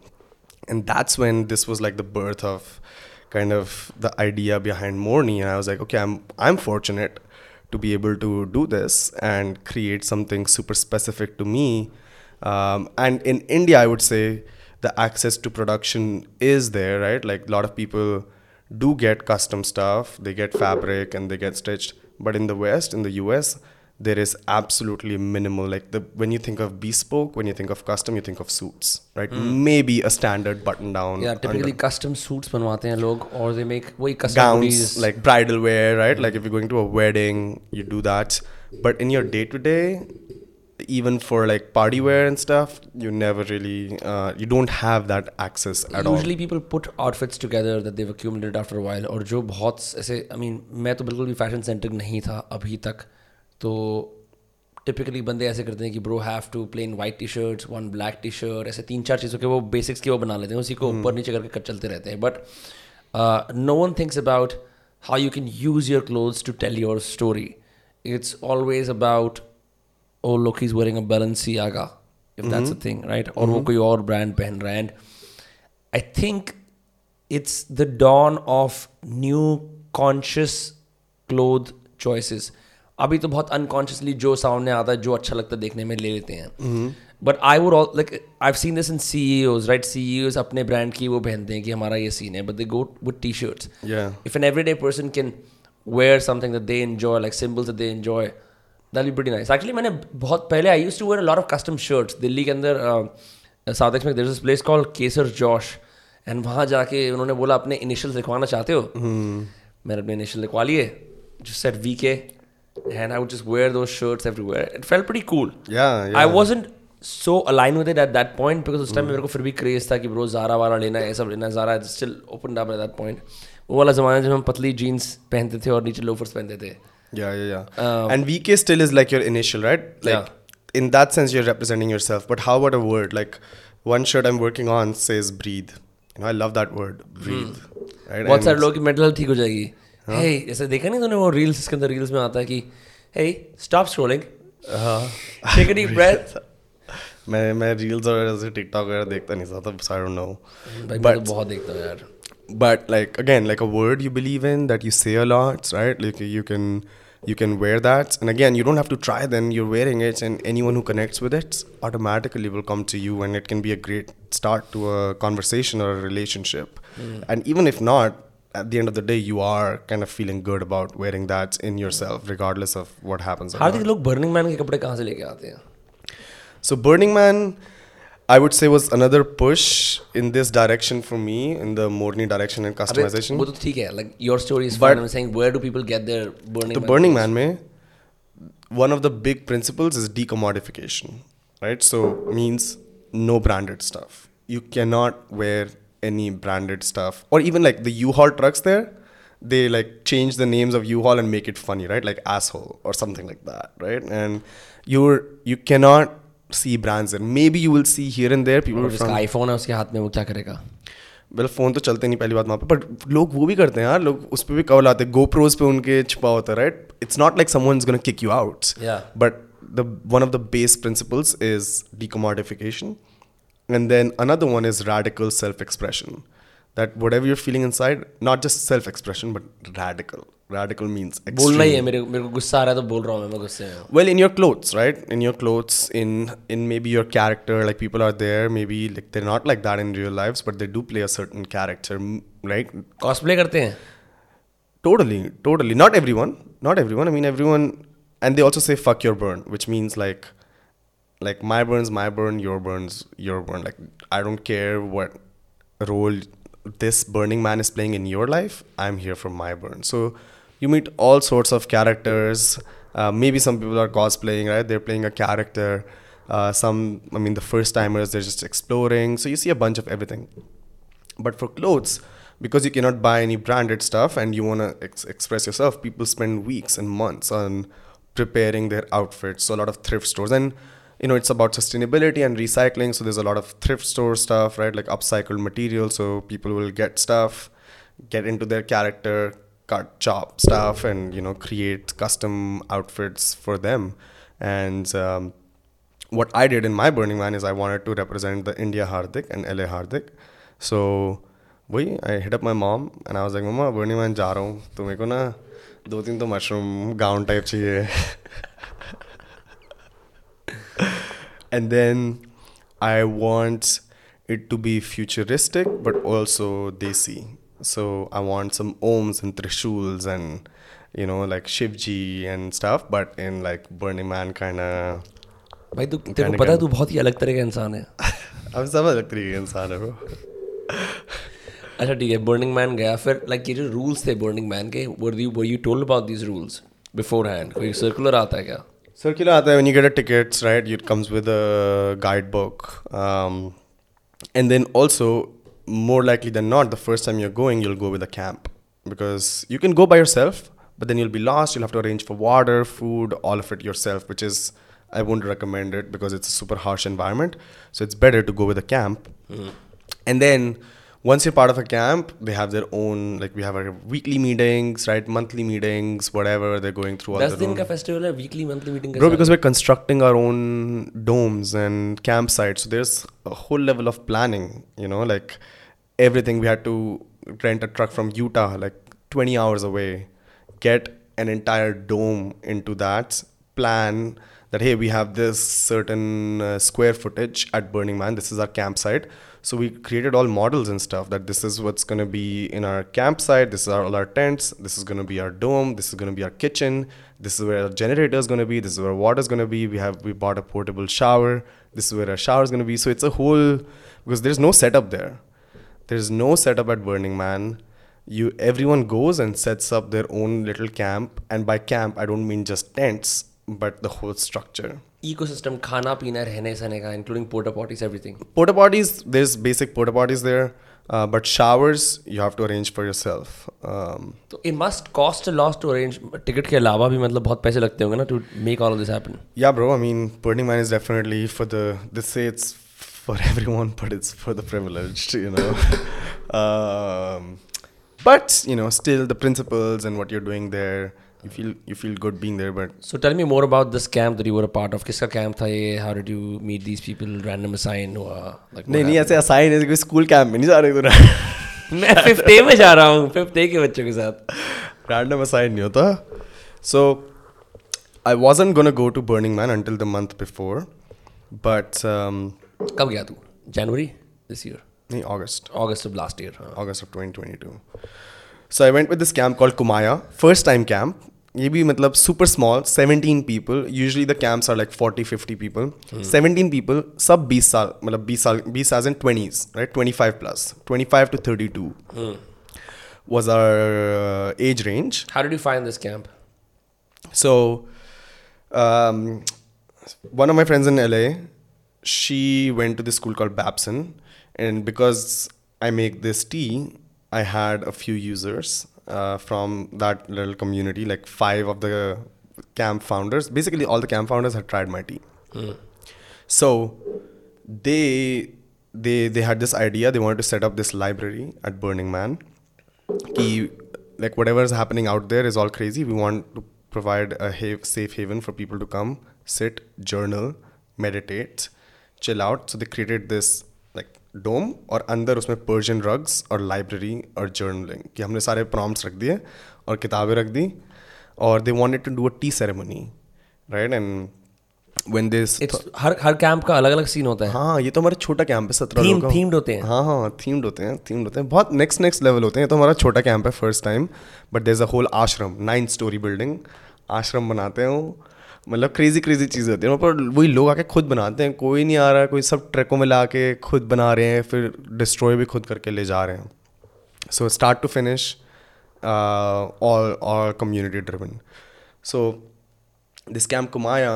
And that's when this was like the birth of kind of the idea behind Morni. And I was like, okay, I'm I'm fortunate to be able to do this and create something super specific to me. Um, and in India, I would say the access to production is there, right? Like a lot of people do get custom stuff, they get fabric and they get stitched. But in the West, in the US, there is absolutely minimal. Like the when you think of bespoke, when you think of custom, you think of suits, right? Maybe a standard button down. Yeah, typically under- custom suits बनवाते हैं लोग और they make वही custom gowns hoodies. like bridal wear right like if you're going to a wedding you do that but in your day to day even for like party wear and stuff you never really uh, you don't have that access at all Usually people put outfits together that they've accumulated after a while और जो बहुत ऐसे I mean मैं तो बिल्कुल भी fashion centric नहीं था अभी तक तो टिपिकली बंदे ऐसे करते हैं कि bro have two plain white T shirts one black T shirt ऐसे तीन चार चीज़ों के वो बेसिक्स के वो बना लेते हैं उसी को ऊपर नीचे करके कर चलते रहते हैं। But no one thinks about how you can use your clothes to tell your story it's always about oh look he's wearing a Balenciaga if that's a thing right? Or वो कोई और ब्रांड पहन रहा है। And I think it's the dawn of new conscious cloth choices. अभी तो बहुत unconsciously जो साउंड में आता है जो अच्छा लगता है देखने में ले लेते हैं। But I would like I seen this in C is right C is अपने ब्रांड की वो पहनते हैं कि हमारा ये सीन है but they go with T shirts if an everyday person can wear something they enjoy like simple they enjoy that be nice actually मैंने बहुत पहले I use to wear lot of custom shirts Delhi के अंदर uh, uh, South x में there is place call Kesar Josh and वहाँ जाके उन्होंने बोला अपने इनिशियल लिखवाना चाहते हो? हम्म। मैंने अपने इनिशियल लिखवा लिए जो सेट वी के and I would just wear those shirts everywhere. It felt pretty cool. yeah yeah I wasn't so aligned with it at that point because उस टाइम मेरे को फिर भी क्रेज था कि ब्रो जारा वारा लेना है ये सब लेना है Zara still open up at that point वो वाला जमाना जब हम पतली जीन्स पहनते थे और नीचे लोफर्स पहनते थे Yeah, yeah, yeah. and VK still is like your initial, right? Like Yeah. in that sense, you're representing yourself. But how about a word? Like one shirt I'm working on says breathe. You know, I love that word, breathe. Right? बहुत And सारे लोग की mental health ठीक हो जाएगी हे ऐसे देखा नहीं तूने वो रील्स इसके अंदर रील्स में आता है कि hey stop scrolling take a deep breath मैं मैं रील्स और ऐसे टिकटॉक वगैरह देखता नहीं था so I don't know. भाई मैं तो बहुत देखता हूँ यार but like again like a word you believe in that you say a lot right like you can you can wear that and again you don't have to try then you're wearing it and anyone who connects with it automatically will come to you and it can be a great start to a conversation or a relationship and even if not at the end of the day you are kind of feeling good about wearing that in yourself regardless of what happens or Hardik not. लोग burning Man के कपड़े कहाँ से लेके आते हैं So Burning Man, I would say was another push in this direction for me in the Morni direction and अबे, customization. वो तो ठीक है like your story is But- fine I'm saying where do people get their burning the Man burning clothes? man mein one of the big principles is decommodification right so means no branded stuff you cannot wear any branded stuff or even like the u-haul trucks there they like change the names of u-haul and make it funny right like asshole or something like that right and you're you cannot see brands there maybe you will see here and there people और जिसका from iPhone है उसके हाथ में वो क्या करेगा well phone तो चलते नहीं पहली बात वहाँ पे बट लोग वो भी करते हैं यार लोग उस पर भी कवर लाते हैं गोप्रोज पे उनके छुपा होता है right it's not like someone is gonna kick you out Yeah. But the one of the base principles is decommodification and then another one is radical self-expression that whatever you're feeling inside not just self-expression but radical radical means बोलना ही है extreme. मेरे मेरे को गुस्सा आ रहा है तो बोल रहा हूँ मैं मैं गुस्से में हूँ well in your clothes right in your clothes in in maybe your character like people are there maybe like they're not like that in real lives but they do play a certain character m- right cosplay करते हैं totally totally not everyone not everyone i mean everyone and they also say fuck your burn which means like like my burn's my burn your burn's your burn. Like i don't care what role this burning man is playing in your life i'm here for my burn. So you meet all sorts of characters. Uh, maybe some people are cosplaying right? They're playing a character. Uh, some i mean the first timers they're just exploring. So you see a bunch of everything. But for clothes, because you cannot buy any branded stuff and you want to ex- express yourself, people spend weeks and months on preparing their outfits. So a lot of thrift stores. And you know it's about sustainability and recycling. So there's a lot of thrift store stuff, right? Like upcycled material. So people will get stuff, get into their character, cut, chop stuff, and you know create custom outfits for them. And um, what I did in my Burning Man is I wanted to represent the India Hardik and LA Hardik. So वही I hit up my mom and I was like mamma Burning Man जा रहा हूँ तो मेरे को ना दो तीन तो मशरूम गाउन टाइप चाहिए and then I want it to be futuristic but also desi. So I want some ohms and trishuls and you know like Shivji and stuff, but in like Burning Man kind of. भाई तू तेरे को पता है तू बहुत ही अलग तरह का इंसान है अब सब अलग तरीके के इंसान है bro. अच्छा ठीक है बर्निंग मैन गया फिर लाइक ये जो रूल्स थे बर्निंग मैन के were you were you told about these rules beforehand कोई सर्कुलर आता है क्या Circular when you get a tickets, right, it comes with a guidebook. Um, and then also, more likely than not, the first time you're going, you'll go with a camp because you can go by yourself, but then you'll be lost. You'll have to arrange for water, food, all of it yourself, which is I wouldn't recommend it because it's a super harsh environment. So it's better to go with a camp. Mm-hmm. And then once you're part of a camp, they have their own, like we have our weekly meetings, right? Monthly meetings, whatever. They're going through all दस their दिन own. का festival है weekly monthly meeting Bro, because we're constructing our own domes and campsites, so there's a whole level of planning. You know, like everything. We had to rent a truck from Utah, like 20 hours away, get an entire dome into that plan. That hey, we have this certain uh, square footage at Burning Man. This is our campsite. so we created all models and stuff. That this is what's gonna be in our campsite. This is our, all our tents. This is gonna be our dome. This is gonna be our kitchen. This is where our generator is gonna be. This is where water is gonna be. We have we bought a portable shower. This is where our shower is gonna be. So it's a whole because there's no setup there. There's no setup at Burning Man. You everyone goes and sets up their own little camp. And by camp, I don't mean just tents, but the whole structure. Ecosystem खाना पीना रहने सहने का including porta potties everything Porta potties, there's basic porta potties there, uh, but showers you have to arrange for yourself. Um, तो it must cost a loss to arrange ticket के अलावा भी मतलब बहुत पैसे लगते होंगे ना to make all of this happen yeah, bro. I mean, Burning Man is definitely for the. They say it's for everyone, but it's for the privileged, you know. um, but you know, still the principles and what you're doing there, you feel you feel good being there. But so tell me more about this camp that you were a part of किसका camp था ये how did you meet these people random assign हुआ like नहीं नहीं ऐसे assign है कोई school camp में नहीं जा रहे तो मैं फिफ्थ ए में जा रहा हूँ फिफ्थ ए के बच्चों के साथ random aside नहीं होता so I wasn't gonna go to Burning Man until the month before but um, कब गया तू जनवरी दिस ईयर नहीं August August of last year August of 2022 so I went with this camp called Kumaya first time camp maybe matlab, super small 17 people usually the camps are like 40 50 people. Hmm. 17 people sub 20 saal matlab 20 saal and 20s right? 25 plus 25 to 32 hmm. was our uh, age range. How did you find this camp? So um, one of my friends in LA she went to this school called Babson and because I make this tea I had a few users uh, from that little community, like five of the camp founders. Basically, all the camp founders had tried my tea. So they they they had this idea. They wanted to set up this library at Burning Man. Ki, like whatever is happening out there is all crazy. We want to provide a ha- safe haven for people to come, sit, journal, meditate, chill out. So they created this dome और अंदर उसमें Persian rugs और library और journaling कि हमने सारे prompts रख दिए और किताबें रख दी और they wanted to do a tea ceremony right and when this it's हर हर कैंप का अलग अलग सीन होता है। हाँ ये तो हमारा छोटा कैंप है सत्रह का। themed होते हैं। हाँ हाँ थीम्ड होते हैं थीम्ड होते हैं। बहुत नेक्स्ट नेक्स्ट लेवल होते हैं। ये तो हमारा छोटा कैंप है first time but there is a whole ashram nine story building ashram बनाते हैं मतलब क्रेजी क्रेजी चीज़ें होती हैं। पर वही लोग आके खुद बनाते हैं। कोई नहीं आ रहा कोई सब ट्रकों में ला के खुद बना रहे हैं, फिर डिस्ट्रॉय भी खुद करके ले जा रहे हैं। So start to finish all all community driven so, this camp kumaya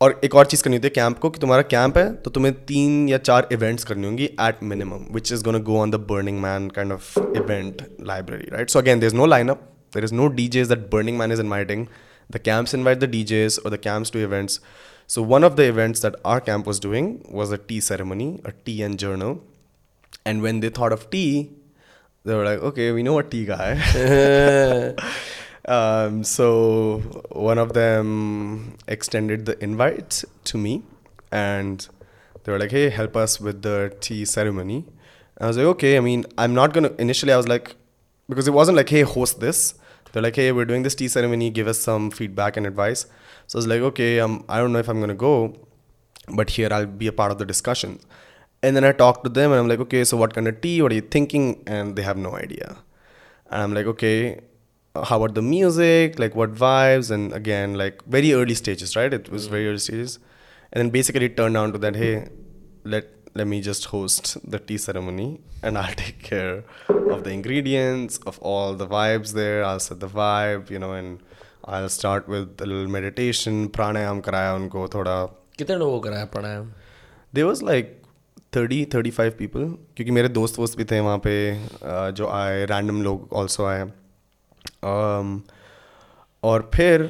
और एक और चीज़ करनी होती है कैंप को, कि तुम्हारा कैंप है तो तुम्हें तीन या चार इवेंट्स करनी होंगी at minimum which is gonna go on the Burning Man kind of event library right so again there is no line up there is no DJs that Burning Man is in inviting the camps invite the DJs or the camps to events. So one of the events that our camp was doing was a tea ceremony, a tea and journal. And when they thought of tea, they were like, okay, we know a tea guy. um, so one of them extended the invite to me and they were like, hey, help us with the tea ceremony. And I was like, okay, I mean, I'm not going to, initially I was like, because it wasn't like, hey, host this. They're like, hey, we're doing this tea ceremony, give us some feedback and advice. So I was like, okay, um, I don't know if I'm going to go, but here I'll be a part of the discussion. And then I talk to them and I'm like, okay, so what kind of tea? What are you thinking? And they have no idea. And I'm like, okay, uh, how about the music? Like, what vibes? And again, like, very early stages, right? It was very early stages. And then basically it turned down to that, hey, let let me just host the tea ceremony and I'll take care of the ingredients, of all the vibes there. I'll set the vibe, you know, and I'll start with a little meditation, pranayam karaya unko thoda. कितने लोगों को कराया प्राणायाम There was like 30, 35 people क्योंकि मेरे दोस्त वोस्त भी थे वहाँ पे uh, जो आए रैंडम लोग ऑल्सो आए um, और फिर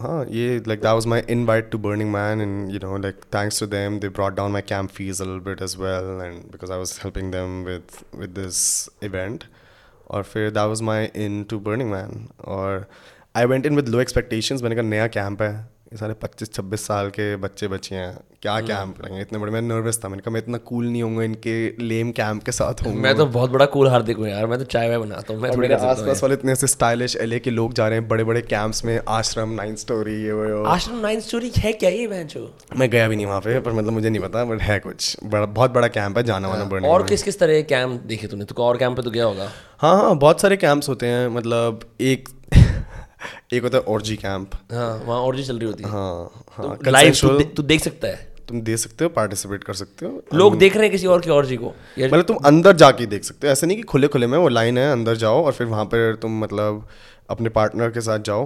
हाँ ये like that was my invite to Burning Man and you know like thanks to them they brought down my camp fees a little bit as well and because I was helping them with with this event और फिर that was my in to Burning Man और I went in with low expectations मैंने कहा नया camp है ये सारे 25-26 साल के बच्चे बच्चे हैं। क्या कैंप करेंगे? इतने बड़े मैं नर्वस था। मैंने कहा मैं इतना कूल नहीं होऊँगा इनके लेम कैंप के साथ होऊँगा। मैं तो बहुत बड़ा कूल हार्दिक हूँ यार। मैं तो चाय वाय बनाता हूँ। मैं थोड़ी हूँ आसपास वाले इतने ऐसे स्टाइलिश एलए के लोग जा रहे हैं बड़े बड़े कैंप्स में आश्रम नाइन स्टोरी ये वो आश्रम नाइन स्टोरी है क्या ये बहन चो? मैं गया भी नहीं वहाँ पे पर मतलब मुझे नहीं पता बट है कुछ। बड़ा बहुत बड़ा कैंप है जाना वाना बर्निंग और किस किस तरह के कैंप देखे तूने? तो और कैंप पे तो गया होगा। हाँ हाँ बहुत सारे कैंप्स होते हैं। मतलब एक एक होता है ऑर्जी कैंप हाँ वहाँ और चल रही होती है। हाँ हाँ तो लाइव तू देख सकता है। तुम दे सकते हो पार्टिसिपेट कर सकते हो। लोग देख रहे हैं किसी और की ऑर्जी को। मतलब तुम अंदर जाके देख सकते हो। ऐसे नहीं कि खुले खुले में वो लाइन है अंदर जाओ और फिर वहाँ पर तुम मतलब अपने पार्टनर के साथ जाओ।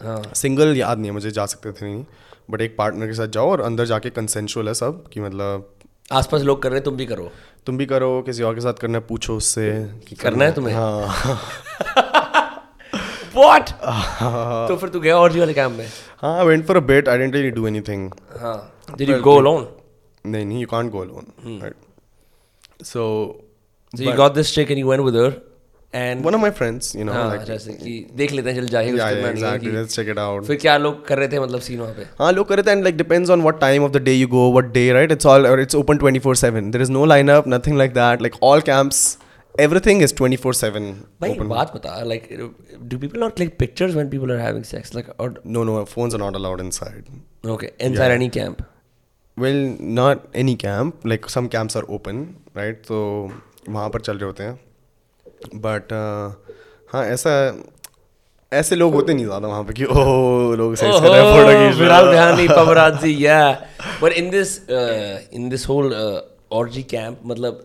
हाँ। सिंगल याद नहीं है मुझे जा सकते थे नहीं। बट एक पार्टनर के साथ जाओ और अंदर जाके कंसेंशुअल है सब कि मतलब आसपास लोग कर रहे हैं तुम भी करो। तुम भी करो किसी और के साथ करना है पूछो उससे कि करना, करना है तुम्हें? हाँ। व्हाट तो फिर तू गया ऑर्जी वाले कैंप में? हाँ went for a bet I didn't really do anything हाँ डिड यू गो अलोन नहीं नहीं you can't go alone right so So you got this chick and you went with her and one of my friends you know हाँ like जैसे कि देख लेते हैं चल जाए yeah, yeah, exactly let's check it out. फिर क्या लोग कर रहे थे मतलब सीन वहाँ पे? हाँ लोग कर रहे थे and like depends on what time of the day you go what day right it's all it's open 24/7 there is no lineup nothing like that like all camps everything is 24/7 भाई एक बात बता like do people not click pictures when people are having sex like or no no phones are not allowed inside okay inside yeah. any camp well not any camp like some camps are open right so वहाँ पर चल रहे होते हैं but हाँ ऐसा ऐसे लोग होते नहीं ज़्यादा वहाँ पे कि ओह लोग सेक्स कर रहे हैं फ़ोटो खींच हैं yeah but in this uh, in this whole uh, orgy camp मतलब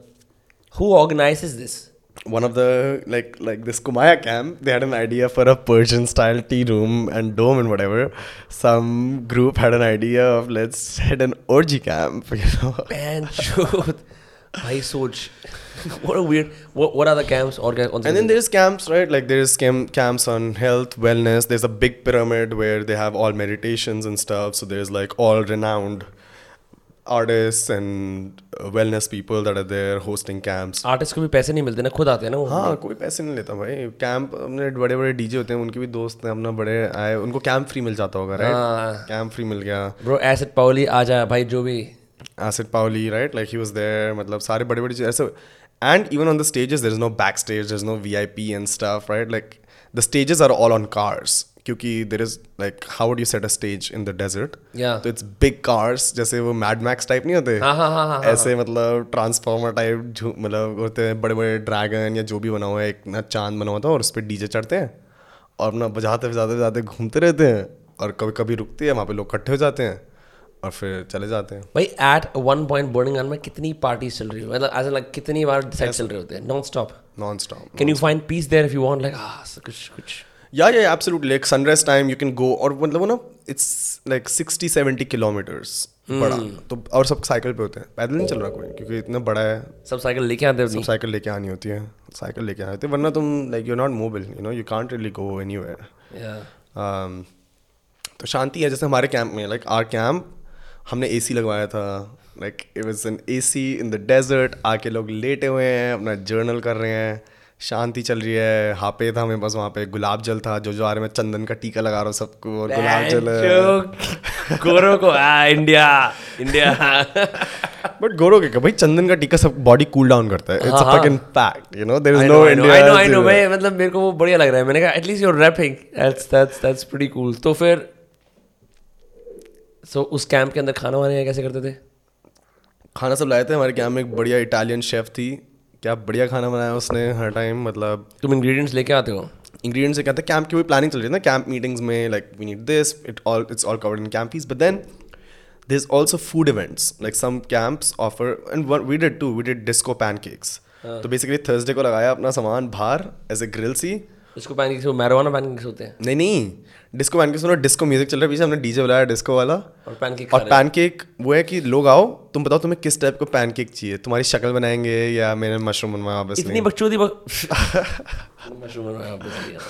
Who organizes this? One of the like like this Kumaya camp, they had an idea for a Persian style tea room and dome and whatever. Some group had an idea of let's head an orgy camp, you know. Man, shoot. I Soj. what a weird. What, what are the camps? Organized and then there's camps, right? Like there's cam- camps on health, wellness. There's a big pyramid where they have all meditations and stuff. So there's like all renowned artists and uh, wellness people that are there hosting camps. Artist को भी पैसे नहीं मिलते ना खुद आते हैं ना वो। हाँ कोई पैसे नहीं लेता भाई। कैंप अपने बड़े बड़े डीजे होते हैं उनके भी दोस्त हैं अपना बड़े आए उनको कैंप फ्री मिल जाता होगा राइट। कैंप फ्री मिल गया। ब्रो एसिड पावली आ जा भाई जो भी। Acid Pauli right like he was there मतलब सारे बड़े बड़े ऐसे and even on the stages there is no back stage there is no VIP and stuff right like the stages are all on cars क्योंकि there is like how would you set a stage in the desert तो it's big cars जैसे वो mad max type नहीं होते? हाँ, हाँ, हाँ, ऐसे मतलब ट्रांसफॉर्मर टाइप मतलब होते हैं बड़े बड़े ड्रैगन या जो भी बना हुआ है एक ना चाँद बना हुआ था और उस पर डीजे चढ़ते हैं और अपना बजाते बजाते बजाते घूमते रहते हैं और कभी कभी रुकती है वहाँ पे लोग इकट्ठे हो जाते हैं और फिर चले जाते हैं। भाई एट वन पॉइंट बर्निंग में कितनी पार्टीज़ चल रही है? मतलब ऐसा लाइक कितनी बार सेट चल रहे होते हैं? Non stop non stop can you find peace there if you want like कुछ कुछ। Yeah yeah absolutely like sunrise time you can go और मतलब वो ना it's like sixty seventy kilometers बड़ा। तो और सब साइकिल पे होते हैं। पैदल नहीं चल रहा कोई क्योंकि इतना बड़ा है। सब साइकिल लेके आते हैं सब साइकिल लेके आनी होती है। साइकिल लेके आनी होती है वरना तुम like you not mobile you know you can't really go any तो शांति है जैसे हमारे कैंप में लाइक आर कैंप हमने एसी लगवाया था। Like it was an AC in the desert आके लोग लेटे हुए हैं अपना जर्नल कर रहे हैं। शांति चल रही है हापे था हमें बस वहाँ पे गुलाब जल था जो जो आ रहे मैं चंदन का टीका लगा रहा हूँ सबको और गुलाब जल गोरो को आ इंडिया इंडिया। बट गोरो के भाई चंदन का टीका सब बॉडी कूल डाउन करता है। It's a fucking fact you know there is no I know, I know, I know, भाई मतलब मेरे को वो बढ़िया लग रहा है। मैंने कहा at least you're rapping that's that's that's pretty cool तो फिर सो उस कैंप के अंदर खाना वाने कैसे करते थे? खाना सब लाए थे हमारे कैंप में एक बढ़िया इटालियन शेफ थी क्या बढ़िया खाना बनाया उसने हर टाइम मतलब तुम इंग्रेडिएंट्स लेके आते हो? इंग्रेडिएंट्स से कहते हैं कैंप की वही प्लानिंग चल रही है ना कैंप मीटिंग्स में like we need this it all it's all covered in camp but then there is also food events like some camps offer and we did two we did disco pancakes तो basically Thursday को लगाया अपना सामान बाहर as a grill सी। इसको pancakes मैरोवाना pancakes होते हैं। नहीं नहीं डिस्को पैनकेक सुनो डिस्को म्यूज़िक चल रहा है पीछे हमने डीजे बुलाया डिस्को वाला। और पैनकेक और पैनकेक वो है कि लोग आओ तुम बताओ तुम्हें किस टाइप का पैनकेक चाहिए? तुम्हारी शक्ल बनाएँगे या मैंने मशरूम बनवाया ऑब्वियसली इतनी बकचोदी मशरूम बनवाया हाँ।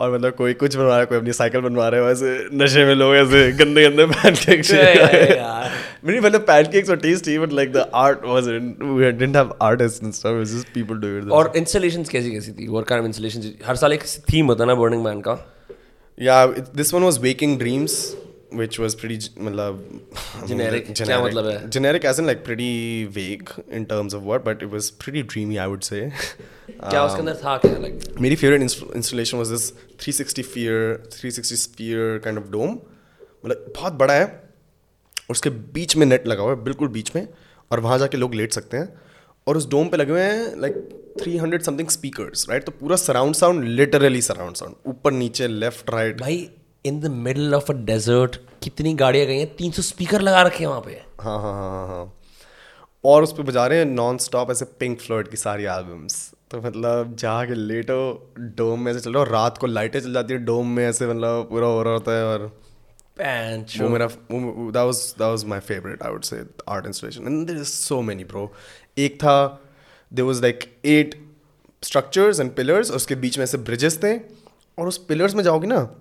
और मतलब कोई कुछ बनवा रहा है कोई अपनी साइकिल बनवा रहा है वैसे नशे में लोग ऐसे गंदे गंदे पैनकेक्स यार। मेरी मतलब pancakes were tasty but like the art was we didn't have artist and stuff it's just people do it और इंस्टॉलेशंस कैसी कैसी थी वर्क काइंड इंस्टॉलेशंस हर साल एक थीम होता है ना बर्निंग मैन का। या this one was waking dreams which was pretty मतलब generic as in like pretty weak in terms of what but it was pretty dreamy I would say मेरी favourite installation was this 360 sphere 360 sphere kind of dome मतलब बहुत बड़ा है उसके बीच में net लगा हुआ है बिल्कुल बीच में और वहाँ जाके लोग लेट सकते हैं और उस डोम पे लगे हुए हैं लाइक 300 समथिंग स्पीकर्स राइट तो पूरा surround sound literally surround sound ऊपर नीचे लेफ़्ट राइट भाई in the middle of a desert कितनी गाड़ियाँ गई हैं? 300 स्पीकर लगा रखे हैं वहाँ पे। हाँ हाँ हाँ हाँ हाँ। और उस पर बजा रहे हैं नॉन स्टॉप ऐसे पिंक फ्लोइड की सारी एल्बम्स तो मतलब जाके लेटो डोम में ऐसे चल रहा हो रात को लाइटें चल जाती है डोम में ऐसे मतलब पूरा हो रहा होता है और वो मेरा वो that was that was my favorite I would say art installation and there is so many bro एक था, there was like eight structures and pillars और उसके बीच में ऐसे ब्रिजेस थे, और उस पिलर्स में जाओगे ना,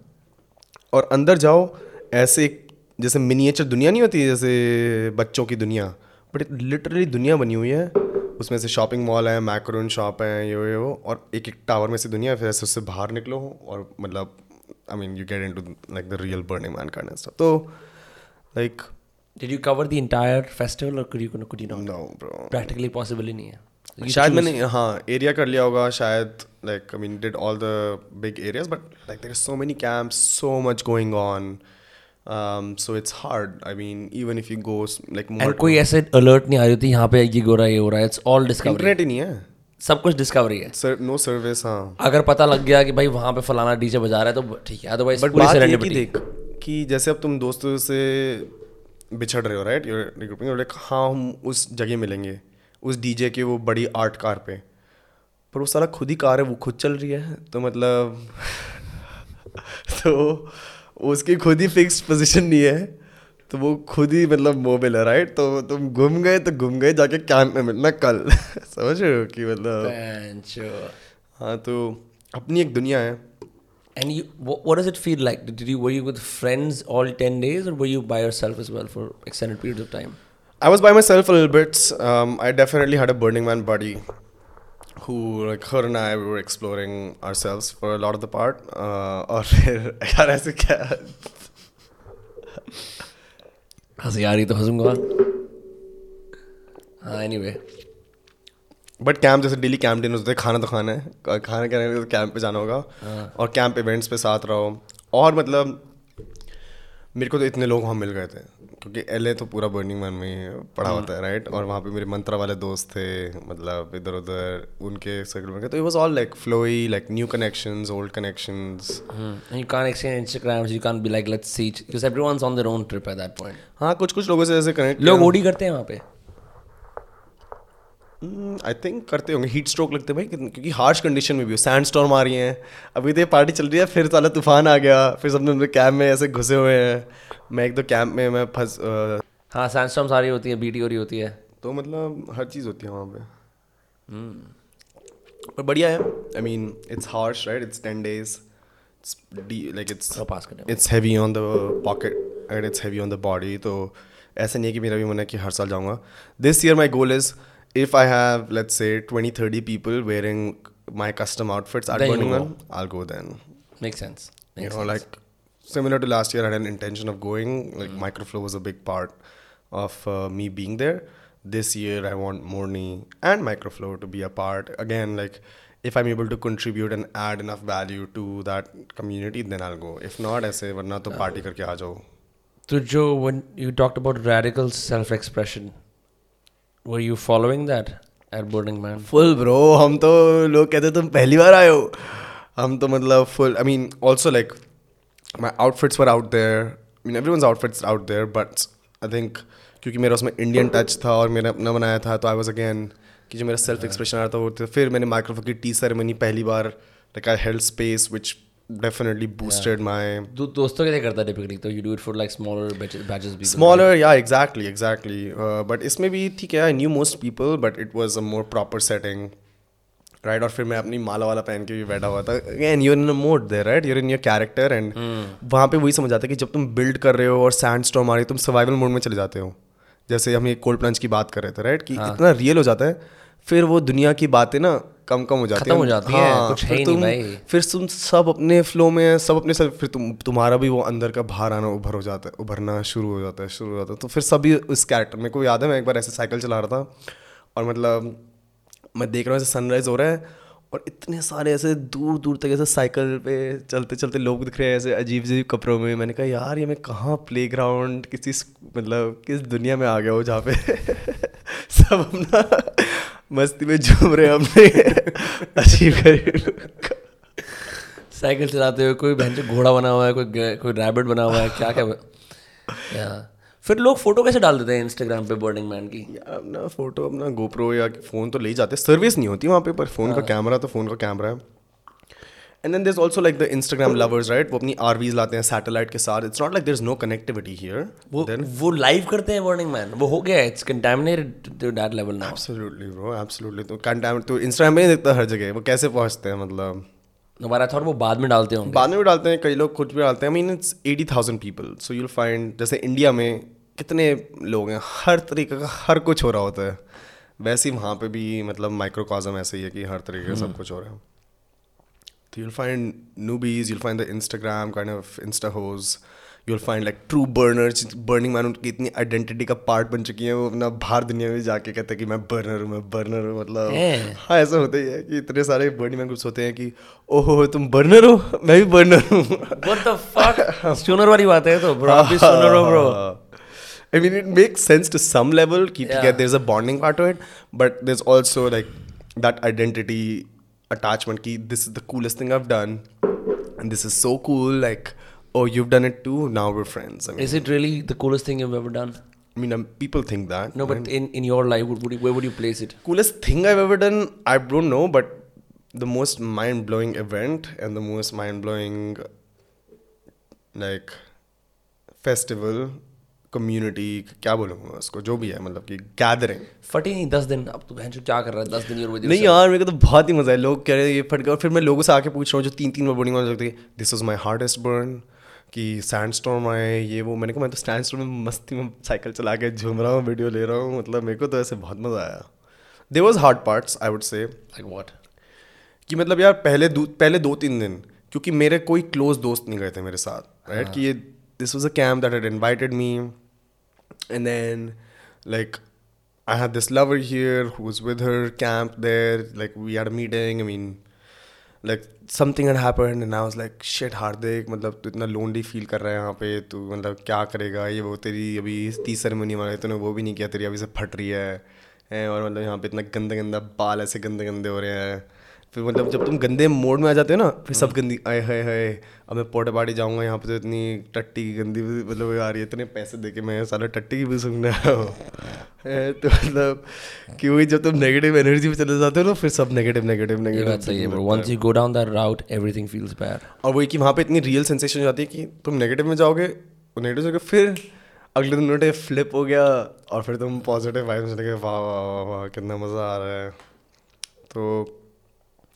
और अंदर जाओ, ऐसे जैसे मिनिएचर दुनिया नहीं होती, जैसे बच्चों की दुनिया बट लिटरली दुनिया बनी हुई है, उसमें से शॉपिंग मॉल है मैक्रोन शॉप है, ये ये, वो, और एक एक टावर में से दुनिया, फिर ऐसे उससे बाहर निकलो और मतलब I mean you get into like the real Burning Man kind तो like Did you cover the entire festival or could you could you not? No bro Practically possible ही नहीं है. You शायद choose. मैंने हाँ एरिया कर लिया होगा शायद like I mean did all the big areas but like there so many camps so much going on so it's hard I mean even if you go like And कोई ऐसे alert नहीं आ रही थी यहाँ पे ये हो रहा है ये हो रहा है इट्स ऑल डिस्कवरी इंटरनेट ही नहीं है सब कुछ डिस्कवरी है सर नो सर्विस हाँ अगर पता लग गया कि भाई वहाँ पे फलाना डीजे बजा रहा है तो ठीक है अदरवाइज़ बट पूरी बात ये कि देख कि जैसे अब तुम दोस्तों से बिछड़ रहे हो राइट यूर लाइक हाँ हम उस जगह मिलेंगे उस डीजे के वो बड़ी आर्ट कार पे। पर वो सारा खुद ही कार है वो खुद चल रही है तो मतलब तो उसकी खुद ही फिक्स पोजीशन नहीं है तो वो खुद ही मतलब मोबाइल है राइट तो तुम घूम गए तो घूम गए जाके कैंप में मिलना कल। समझ रहे हो कि मतलब. हाँ तो अपनी एक दुनिया है And you, what, what does it feel like? Did you were you with friends all ten days, or were you by yourself as well for extended periods of time? I was by myself a little bit. Um, I definitely had a Burning Man buddy who, like, her and I we were exploring ourselves for a lot of the part. Uh, और फिर यार ऐसे क्या हंसी आ रही तो हंसूंगा हाँ anyway बट कैंप जैसे डेली कैंप डिनर होते हैं खाना तो खाना है। खाना क्या तो कैंप पे जाना होगा। और कैंप इवेंट्स पे साथ रहो। और मतलब मेरे को तो इतने लोग वहाँ मिल गए थे। क्योंकि एलए तो पूरा बर्निंग मैन में ही पड़ा होता है राइट और वहाँ पे मेरे मंत्रा वाले दोस्त थे मतलब इधर उधर उनके सर्कल में तो it was all like flowy like new connections old connections you can't exchange Instagrams. You can't be like, let's see, because everyone's on their own trip at that point. हाँ कुछ कुछ लोगों से ऐसे कनेक्ट लोग OD करते हैं वहाँ पे। आई थिंक करते होंगे। हीट स्ट्रोक लगते भाई क्योंकि हार्श कंडीशन में भी हो। सैंड स्टॉर्म आ रही हैं। अभी तो ये पार्टी चल रही है फिर साला तूफ़ान आ गया। फिर सबने अपने कैंप में ऐसे घुसे हुए हैं। मैं एक तो कैंप में मैं फंस हाँ सैंडस्टॉर्म सारी होती है बीटी हो रही होती है। तो मतलब हर चीज़ होती है वहाँ पे। पर बढ़िया है। I mean it's harsh right it's ten days like it's it's heavy on the pocket and it's heavy on the body तो ऐसा नहीं है कि मेरा भी मन है कि हर साल जाऊँगा। This year my goal is if I have, let's say, 20, 30 people wearing my custom outfits at Burning Birmingham. I'll go then. Makes sense. Makes you know, sense. like similar to last year, I had an intention of going. Like mm. Microflow was a big part of uh, me being there. This year, I want Morni and Microflow to be a part. Again, like if I'm able to contribute and add enough value to that community, then I'll go. If not, I say, varna to party uh, karke aa. So Joe, when you talked about radical self-expression, Were you following that at Burning Man? Full bro हम तो लोग कहते तुम पहली बार आए हो। हम तो मतलब full I mean also like my outfits were out there mean everyone outfits out there but I think क्योंकि मेरा उसमें इंडियन टच था और मैंने अपना बनाया था तो आई वॉज़ अगेन कि जो मेरा सेल्फ एक्सप्रेशन आ रहा था वो तो फिर मैंने माइक्रोफोन की टी सेरेमनी पहली बार like I held space which definitely boosted my दो दोस्तों के लिए करता typically तो you do it for like smaller batches batches people Smaller, yeah, exactly, exactly. Uh, but इसमें भी ठीक है, I knew most people, but it was a more proper setting. Right, और फिर मैं अपनी माला वाला पहन के भी बैठा हुआ था। Again you're in mode they right you're in your character and वहाँ पे वही समझ आता है कि जब तुम बिल्ड कर रहे हो और सैंड स्टॉर्म आ रही है तुम सर्वाइवल मोड में चले जाते हो। जैसे हम ये कोल्ड प्लंच की बात कर रहे थे राइट कि इतना रियल हो जाता है फिर वो दुनिया की बातें ना कम कम हो जाती खत्म हो जाती हैं, कुछ है फिर ही नहीं तुम- भाई। फिर तुम सब अपने फ्लो में हैं, सब अपने सब फिर तुम तुम्हारा भी वो अंदर का बाहर आना उभर हो जाता है उभरना शुरू हो जाता है शुरू हो जाता है। तो फिर सभी उस कैरेक्टर मेरे को याद है मैं एक बार ऐसे साइकिल चला रहा था और मतलब मैं देख रहा हूँ ऐसे सनराइज हो रहा है और इतने सारे ऐसे दूर दूर तक ऐसे साइकिल पे चलते चलते लोग दिख रहे हैं ऐसे अजीब अजीब कपड़ों में। मैंने कहा यार ये मैं कहाँ प्ले ग्राउंड किसी मतलब किस दुनिया में आ गया हो जहाँ पे? सब अपना मस्ती में झूम रहे हमने। अपने अजीब गरीब साइकिल चलाते हुए कोई भैंस घोड़ा बना हुआ है कोई कोई रैबिट बना हुआ है क्या क्या या। फिर लोग फ़ोटो कैसे डाल देते हैं इंस्टाग्राम पे बर्डिंग मैन की? अपना फ़ोटो अपना गोप्रो या फ़ोन तो ले जाते सर्विस नहीं होती वहाँ पे पर फ़ोन का कैमरा तो फ़ोन का कैमरा है। And then there also like the Instagram lovers right वो अपनी आरवीज लाते हैं सैटेलाइट के साथ. It's not like there is no connectivity here वो वो लाइव करते हैं बर्निंग मैन वो हो गया it's contaminated to that level now absolutely bro absolutely तो कंटेंट तो इंस्टाग्राम नहीं दिखता हर जगह. वो कैसे पहुँचते हैं मतलब? हमारा थॉट वो बाद में डालते होंगे। बाद में भी डालते हैं. कई लोग खुद भी डालते हैं. I mean it's eighty thousand people so you'll find जैसे इंडिया में कितने लोग हैं? हर तरीके का हर कुछ हो रहा होता है. वैसे ही वहाँ पे भी मतलब माइक्रोकॉजम ऐसे ही है कि हर तरीके का सब कुछ हो रहा है. तो you'll find newbies you'll find the instagram kind of insta hoes you'll find like true burners burning man उनकी इतनी आइडेंटिटी का पार्ट बन चुकी है वो अपना बाहर दुनिया में जाके कहते हैं कि मैं बर्नर हूँ मैं बर्नर हूँ मतलब हाँ ऐसा होता ही है कि इतने सारे बर्निंग मैन ग्रुप्स होते हैं कि ओहो तुम बर्नर हो मैं भी बर्नर हूँ व्हाट द फक स्टोनर वाली बात है तो ब्रो आप भी स्टोनर हो bro I mean, it makes sense to some level. Keep yeah. there's a bonding part to it, but there's also like that identity attachment. Ki, this is the coolest thing I've done, and this is so cool. Like, oh, you've done it too. Now we're friends. I mean, Is it really the coolest thing you've ever done? I mean, um, people think that. No, but in, in your life, would, would you, where would you place it? coolest thing I've ever done, I don't know, but the most mind blowing event and the most mind blowing like festival community क्या बोलूँगा उसको जो भी है मतलब कि gathering फटी नहीं दस दिन अब तो बहन क्या कर रहा है दस दिन और नहीं यार मेरे को तो बहुत ही मज़ा है लोग कह रहे हैं ये फट गया। और फिर मैं लोगों से आके पूछ रहा हूँ जो तीन तीन बार बर्निंग होने लगती है this was my hardest burn कि सैंड स्टॉर्म आए ये वो। मैंने कहा मैं तो सैंड स्टॉर्म में मस्ती में साइकिल चला के झूम रहा हूँ वीडियो ले रहा हूँ। मतलब मेरे को तो ऐसे बहुत मज़ा आया। There was hard parts I would say like what कि मतलब यार पहले दो पहले दो तीन दिन क्योंकि मेरे कोई क्लोज दोस्त नहीं गए थे मेरे साथ राइट कि ये this was a camp that had invited me And then like I had this lover here who was with her camp there. Like we had a meeting. I mean, like something had happened, and I was like, shit, Hardik मतलब तू इतना lonely feel कर रहा है यहाँ पे तू मतलब क्या करेगा ये वो तेरी अभी तीस सेरेमनी हमारे तूने वो भी नहीं किया तेरी अभी से फट रही है हैं, और मतलब यहाँ पे इतना गंदा गंदा बाल ऐसे गंदे गंदे हो रहे हैं फिर मतलब जब तुम गंदे मोड में आ जाते हो ना फिर सब गंदी आए हाय हाय अब मैं पोटे पार्टी जाऊँगा यहाँ पे तो इतनी टट्टी की गंदी मतलब आ रही है इतने पैसे दे के मैं सारा टट्टी की भी सुनने आया हूँ। तो मतलब कि वही जब तुम नेगेटिव एनर्जी पे चले जाते हो ना फिर सब नेगेटिव नेगेटिव ये है negative bro. once you go down that route everything feels और वही कि वहाँ पे इतनी रियल सेंसेशन हो जाती है कि तुम नेगेटिव में जाओगे नेगेटिव जाओगे फिर अगले दिन नोटे फ्लिप हो गया और फिर तुम पॉजिटिव वाइब में चले गए वाह वाह वाह वाह कितना मज़ा आ रहा है। तो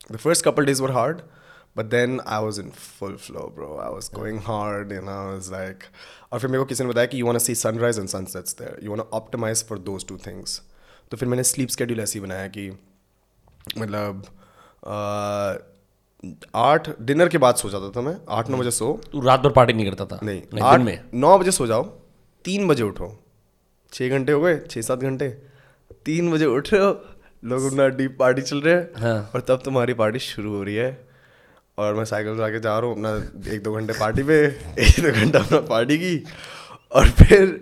the first couple days were hard but then I was in full flow bro I was going hard you know I was like और फिर मेरे को किसी ने बताया कि you want to see sunrise and sunsets there you want to optimize for those two things तो फिर मैंने sleep schedule ऐसे ही बनाया कि मतलब आठ डिनर के बाद सो जाता था मैं आठ नौ बजे सो तू रात भर पार्टी नहीं करता था नहीं दिन आठ में नौ बजे सो जाओ तीन बजे उठो छः घंटे हो गए छः सात घंटे तीन बजे उठ रहे हो लोग अपना डीप पार्टी चल रहे हैं हाँ। और तब तुम्हारी पार्टी शुरू हो रही है। और मैं साइकिल चला के जा रहा हूँ अपना एक दो घंटे पार्टी पे एक दो घंटा अपना पार्टी की। और फिर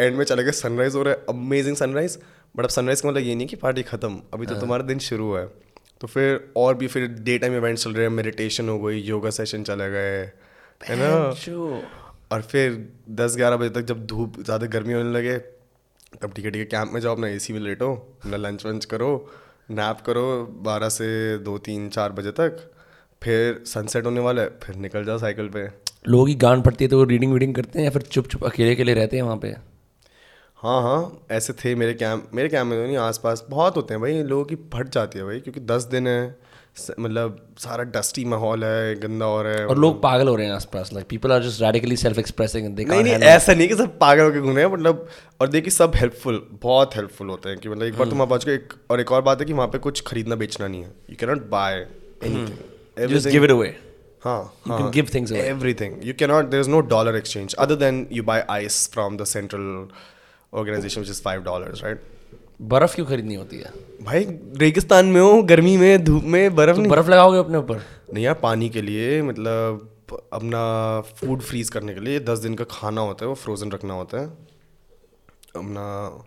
एंड में चले गए सनराइज हो रहा है। अमेजिंग सनराइज बट अब सनराइज का मतलब ये नहीं कि पार्टी खत्म। अभी तो तुम्हारा दिन शुरू हुआ है। तो फिर और भी फिर डे टाइम इवेंट्स चल रहे हैं। मेडिटेशन हो गई योगा सेशन चले गए। है ना? और फिर दस ग्यारह बजे तक जब धूप ज़्यादा गर्मी होने लगे तब ठीक है ठीक है कैंप में जाओ अपना एसी में लेटो अपना लंच वंच करो नैप करो बारह से दो तीन चार बजे तक फिर सनसेट होने वाला है फिर निकल जाओ साइकिल पे। लोगों की गांड पड़ती है तो वो रीडिंग वीडिंग करते हैं या फिर चुप चुप अकेले अकेले रहते हैं वहाँ पे? हाँ हाँ ऐसे थे मेरे कैंप मेरे कैंप में तो नहीं आसपास बहुत होते हैं भाई लोगों की फट जाती है भाई क्योंकि दस दिन है मतलब सारा डस्टी माहौल है गंदा हो रहा है और लोग पागल हो रहे हैं आसपास like people are just radically self expressing they नहीं नहीं ऐसा नहीं कि सब पागल होकर घूम रहे हैं मतलब और देखिए सब हेल्पफुल बहुत हेल्पफुल होते हैं कि मतलब एक बार तुम वहाँ पहुँच एक और एक और बात है कि वहाँ पे कुछ खरीदना बेचना नहीं है। You can not buy give it away हाँ things away. everything. You cannot there is no dollar exchange other than you buy ice from the central organization which is five dollars right? बर्फ़ क्यों खरीदनी होती है? भाई रेगिस्तान में हो गर्मी में धूप में बर्फ़ तो नहीं। बर्फ़ लगाओगे अपने ऊपर? नहीं यार पानी के लिए मतलब अपना फ़ूड फ्रीज करने के लिए दस दिन का खाना होता है वो फ्रोजन रखना होता है। अपना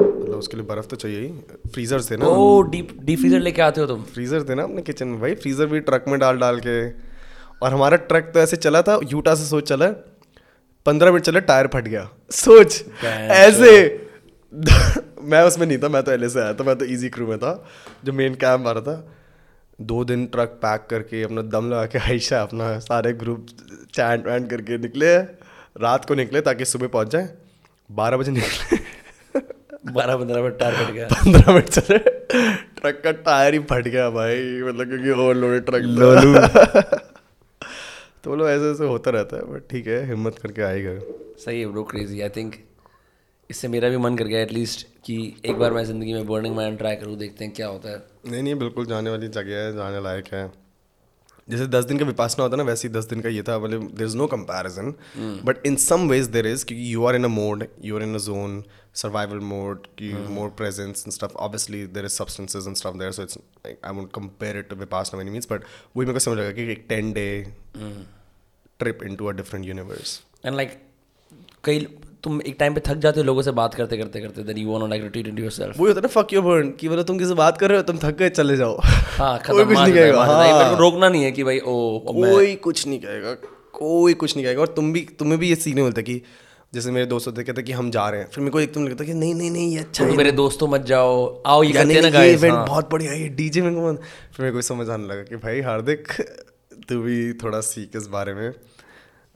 मतलब उसके लिए बर्फ़ तो चाहिए ही। फ्रीजर थे ना। ओ डीप डीप फ्रीजर लेके आते हो तुम। फ्रीजर थे ना अपने किचन में। भाई फ्रीजर भी ट्रक में डाल डाल के। और हमारा ट्रक तो ऐसे चला था यूटा से सोच चला पंद्रह मिनट चले टायर फट गया। सोच ऐसे। मैं उसमें नहीं था मैं तो एल से आया था मैं तो ईजी क्रू में था जो मेन कैम्प आ रहा था। दो दिन ट्रक पैक करके अपना दम लगा के आयशा अपना सारे ग्रुप चैंट वैंट करके निकले रात को निकले ताकि सुबह पहुँच जाए। बारह बजे निकले। बारह पंद्रह मिनट टायर फट गया। पंद्रह मिनट चले। ट्रक का टायर ही फट गया भाई मतलब क्योंकि ओवरलोडेड ट्रक तो बोलो ऐसे ऐसे होता रहता है बट ठीक है हिम्मत करके आएगा सही है ब्रो क्रेजी आई थिंक इससे मेरा भी मन कर गया एटलीस्ट कि एक बार मैं ज़िंदगी में बर्निंग मैन ट्राई करूँ देखते हैं क्या होता है। नहीं नहीं बिल्कुल जाने वाली जगह है जाने लायक है। जैसे दस दिन का विपासना होता है ना वैसे ही दस दिन का ये था मतलब there is no comparison but in some ways there is क्योंकि you are in a mode you are in a zone survival mode की more presence and stuff obviously there is substances and stuff there so it's I won't compare it to Vipassana any means but वही मेरे को समझ लगा कि एक ten day trip into a different universe and like कई तुम एक टाइम पे थक जाते हो लोगों से बात करते करते करते then you want like retreat into yourself वही होता है ना फक योर बर्न कि मतलब तुम किसी से बात कर रहे हो तुम थक गए चले जाओ। हाँ कोई खत्म कुछ नहीं कहेगा। है। हाँ। रोकना नहीं है कि भाई ओ कोई कुछ नहीं कहेगा कोई कुछ नहीं कहेगा। और तुम भी तुम्हें भी ये सीखने मिलता है कि जैसे मेरे दोस्त होते कहते कि हम जा रहे हैं। फिर मेरे को एकदम लगता कि नहीं नहीं नहीं ये अच्छा तो है। मेरे दोस्तों मत जाओ। आओ ये करते ना ये guys, इवेंट हाँ। बहुत बढ़िया है डीजे में फिर मेरे को समझ आने लगा कि भाई हार्दिक तू भी थोड़ा सीख इस बारे में।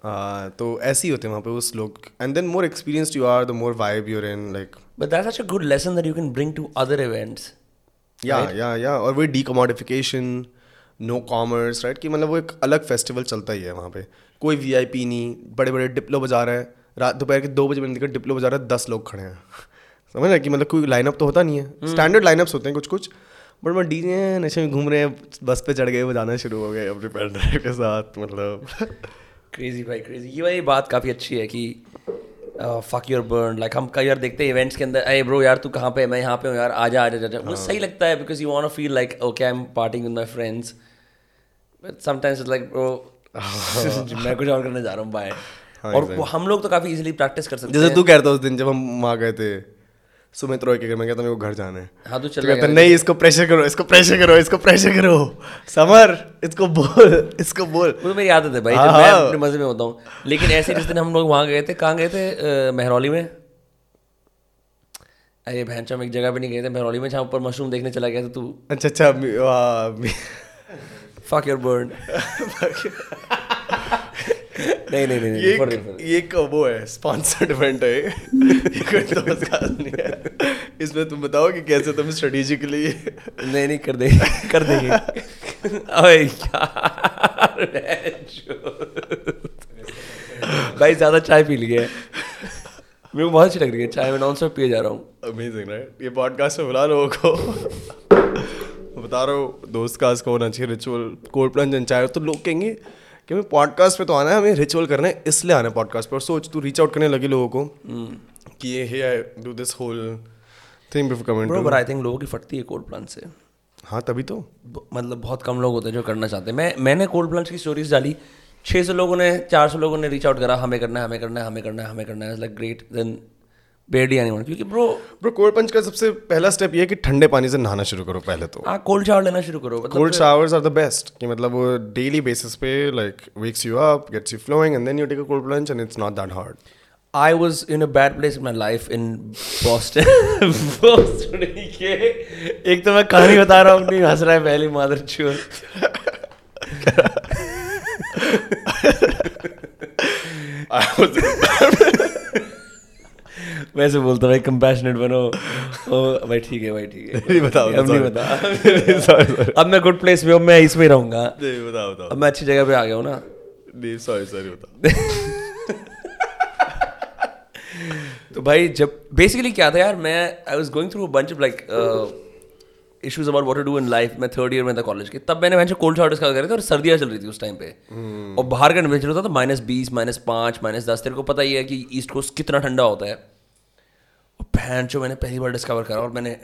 तो ऐसे ही होते हैं वहाँ पे उस लोग। And then more experience you are the more vibe you're in like that's such a good lesson that you can bring to other events. या या या और वही डीकमोडिफिकेशन नो कॉमर्स राइट कि मतलब वो एक अलग फेस्टिवल चलता ही है वहाँ पे। कोई वीआईपी नहीं बड़े बड़े डिप्लो बजा रहे हैं। रात दोपहर के दो बजे मैंने देखा डिप्लो बजा रहे हैं दस लोग खड़े हैं। समझ रहे कि मतलब कोई लाइनअप तो होता नहीं है। स्टैंडर्ड लाइनअप्स होते हैं कुछ कुछ बट मैं डीजे नशे में घूम रहे हैं बस पे चढ़ गए बजाना शुरू हो गए अपने पेन ड्राइव के साथ मतलब। क्रेजी भाई क्रेजी ये वाली बात काफ़ी अच्छी है कि फक योर बर्न लाइक हम कई बार देखते हैं इवेंट्स के अंदर अरे ब्रो यार तू कहाँ पे है? मैं यहाँ पे हूँ यार आजा आजा आजा वो सही लगता है because you want feel like okay I am partying with my friends but sometimes like bro मैं कुछ और करने जा रहा हूँ बाय और हम लोग तो काफ़ी इजीली प्रैक्टिस कर सकते हैं जैसे हैं। तू कहता उस दिन जब हम वहाँ गए थे। सुमित के घर में कहता मेरे को घर जाना है। हाँ तो तो चल कहता नहीं इसको प्रेशर करो इसको प्रेशर करो इसको प्रेशर करो। समर इसको बोल इसको बोल। वो तो मेरी आदत है भाई हाँ, जब मैं हाँ। अपने मज़े में होता हूँ। लेकिन ऐसे जिस दिन हम लोग वहाँ गए थे कहाँ गए थे? महरौली में। अरे बहन हम एक जगह पे नहीं गए थे महरौली में जहाँ ऊपर मशरूम देखने चला गया था तू। अच्छा अच्छा मी- मी- फक योर बर्न नहीं नहीं नहीं ये real. ये वो है स्पॉन्सर्ड इवेंट है ये। कोई दोस्त का नहीं है। इसमें तुम बताओ कि कैसे तुम स्ट्रेटेजिकली नहीं नहीं कर देंगे कर देंगे। अबे यार भाई ज़्यादा चाय पी लिए। मेरे को बहुत अच्छी लग रही है चाय में नॉन स्टॉप पिए जा रहा हूँ। अमेजिंग राइट ये पॉडकास्ट में बुला लोगों को। बता रहा हूँ दोस्त का होना चाहिए रिचुअल कोल्ड प्लंज एंड चाय तो लोग कहेंगे कि हमें पॉडकास्ट पे तो आना है हमें रिचुअल करना है इसलिए आना है पॉडकास्ट पे। और सोच तू रीच आउट करने लगी लोगों को कि ये hey I do this whole thing before bro comment पर आई थिंक लोगों की फटती है कोल्ड प्लांट से। हाँ तभी तो। मतलब बहुत कम लोग होते हैं जो करना चाहते हैं। मैं मैंने कोल्ड प्लंज की स्टोरीज डाली। छः सौ लोगों ने चार सौ लोगों ने रीच आउट करा हमें करना है हमें करना है हमें करना है हमें करना है। Like great then barely anyone क्योंकि ब्रो ब्रो कोल्ड पंच का सबसे पहला स्टेप ये है कि ठंडे पानी से नहाना शुरू करो पहले तो। हाँ कोल्ड शावर लेना शुरू करो cold showers are the best कि मतलब वो डेली बेसिस पे like wakes you up gets you flowing and then you take a cold plunge and it's not that hard I was in a bad place in my life in Boston. Boston के एक तो मैं कहानी बता रहा हूँ नहीं हंस रहा है पहली मादर चोर। वैसे बोलता भाई कंपैशनेट बनो। ओ भाई ठीक है भाई ठीक है। नहीं बताओ, अब नहीं बता. अब मैं गुड प्लेस में हूँ मैं इसमें ही रहूँगा। नहीं बताओ बताओ। अब मैं अच्छी जगह पे आ गया हूँ ना। नहीं सॉरी सॉरी बताओ। तो भाई जब बेसिकली क्या था यार मैं I was going through bunch of like issues about what to do in life मैं थर्ड ईयर में था कॉलेज के। तब मैंने वैसे कोल्ड शॉर्ट डिस्कवर करे थे और सर्दियाँ चल रही थी उस टाइम पे। और बाहर का टेम्परेचर होता था माइनस बीस माइनस पाँच माइनस दस। तेरे को पता ही है कि ईस्ट कोस्ट कितना ठंडा होता है। और भैन जो मैंने पहली बार डिस्कवर करा और मैंने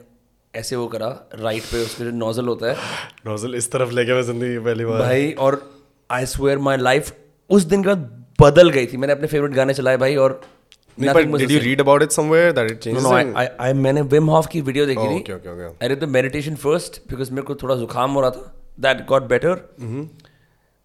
ऐसे वो करा राइट पे उसके जो नोजल होता है। नोजल इस तरफ़ लेके मैं ज़िंदगी पहली बार। भाई और आई स्वेयर माई लाइफ उस दिन के बाद बदल गई थी। मैंने अपने फेवरेट गाने चलाए भाई और मैंने विम हॉफ की वीडियो देखी थी. I did the meditation first because मेरे को थोड़ा जुकाम हो रहा था। That got better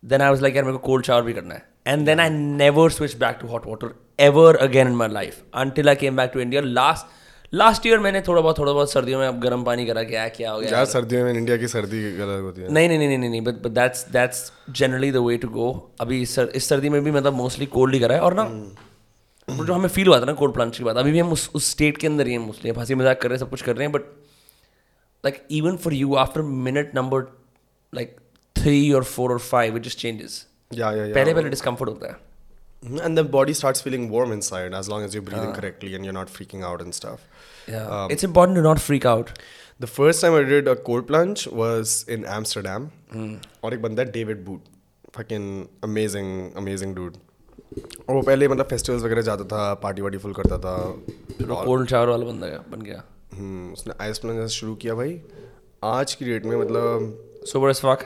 then I was like यार मेरे को कोल्ड शावर भी करना है. And then I never switch back to hot water ever again in my life until I came back to India last last year मैंने थोड़ा बहुत थोड़ा बहुत सर्दियों में अब गर्म पानी करा क्या क्या हो गया। यार सर्दियों में इंडिया की सर्दी अलग होती है। नहीं नहीं नहीं नहीं नहीं but but that's that's generally the way to go अभी इस सर, इस सर्दी में भी मतलब मोस्टली कोल्ड ही करा है। और ना वो जो हमें फील हुआ था ना कोल्ड प्लंज की बात अभी भी हम उस उस स्टेट के अंदर ही हैं मोस्टली हँसी मज़ाक कर रहे हैं सब कुछ कर रहे हैं but like even for you after minute number like three और फोर और five it just changes yeah yeah yeah पहले पहले डिस्कम्फर्ट होता है and the body starts feeling warm inside as long as you're breathing uh, correctly and you're not freaking out and stuff it's important to not freak out The first time I did a cold plunge was in Amsterdam. और एक बंदा है David बूट fucking amazing amazing dude और वो पहले मतलब festivals वगैरह जाता था पार्टी वार्टी फुल करता था कोल्ड शावर वाला बंदा गया बन गया हम्म, उसने आइस प्लंज शुरू किया भाई आज की डेट में मतलब super as fuck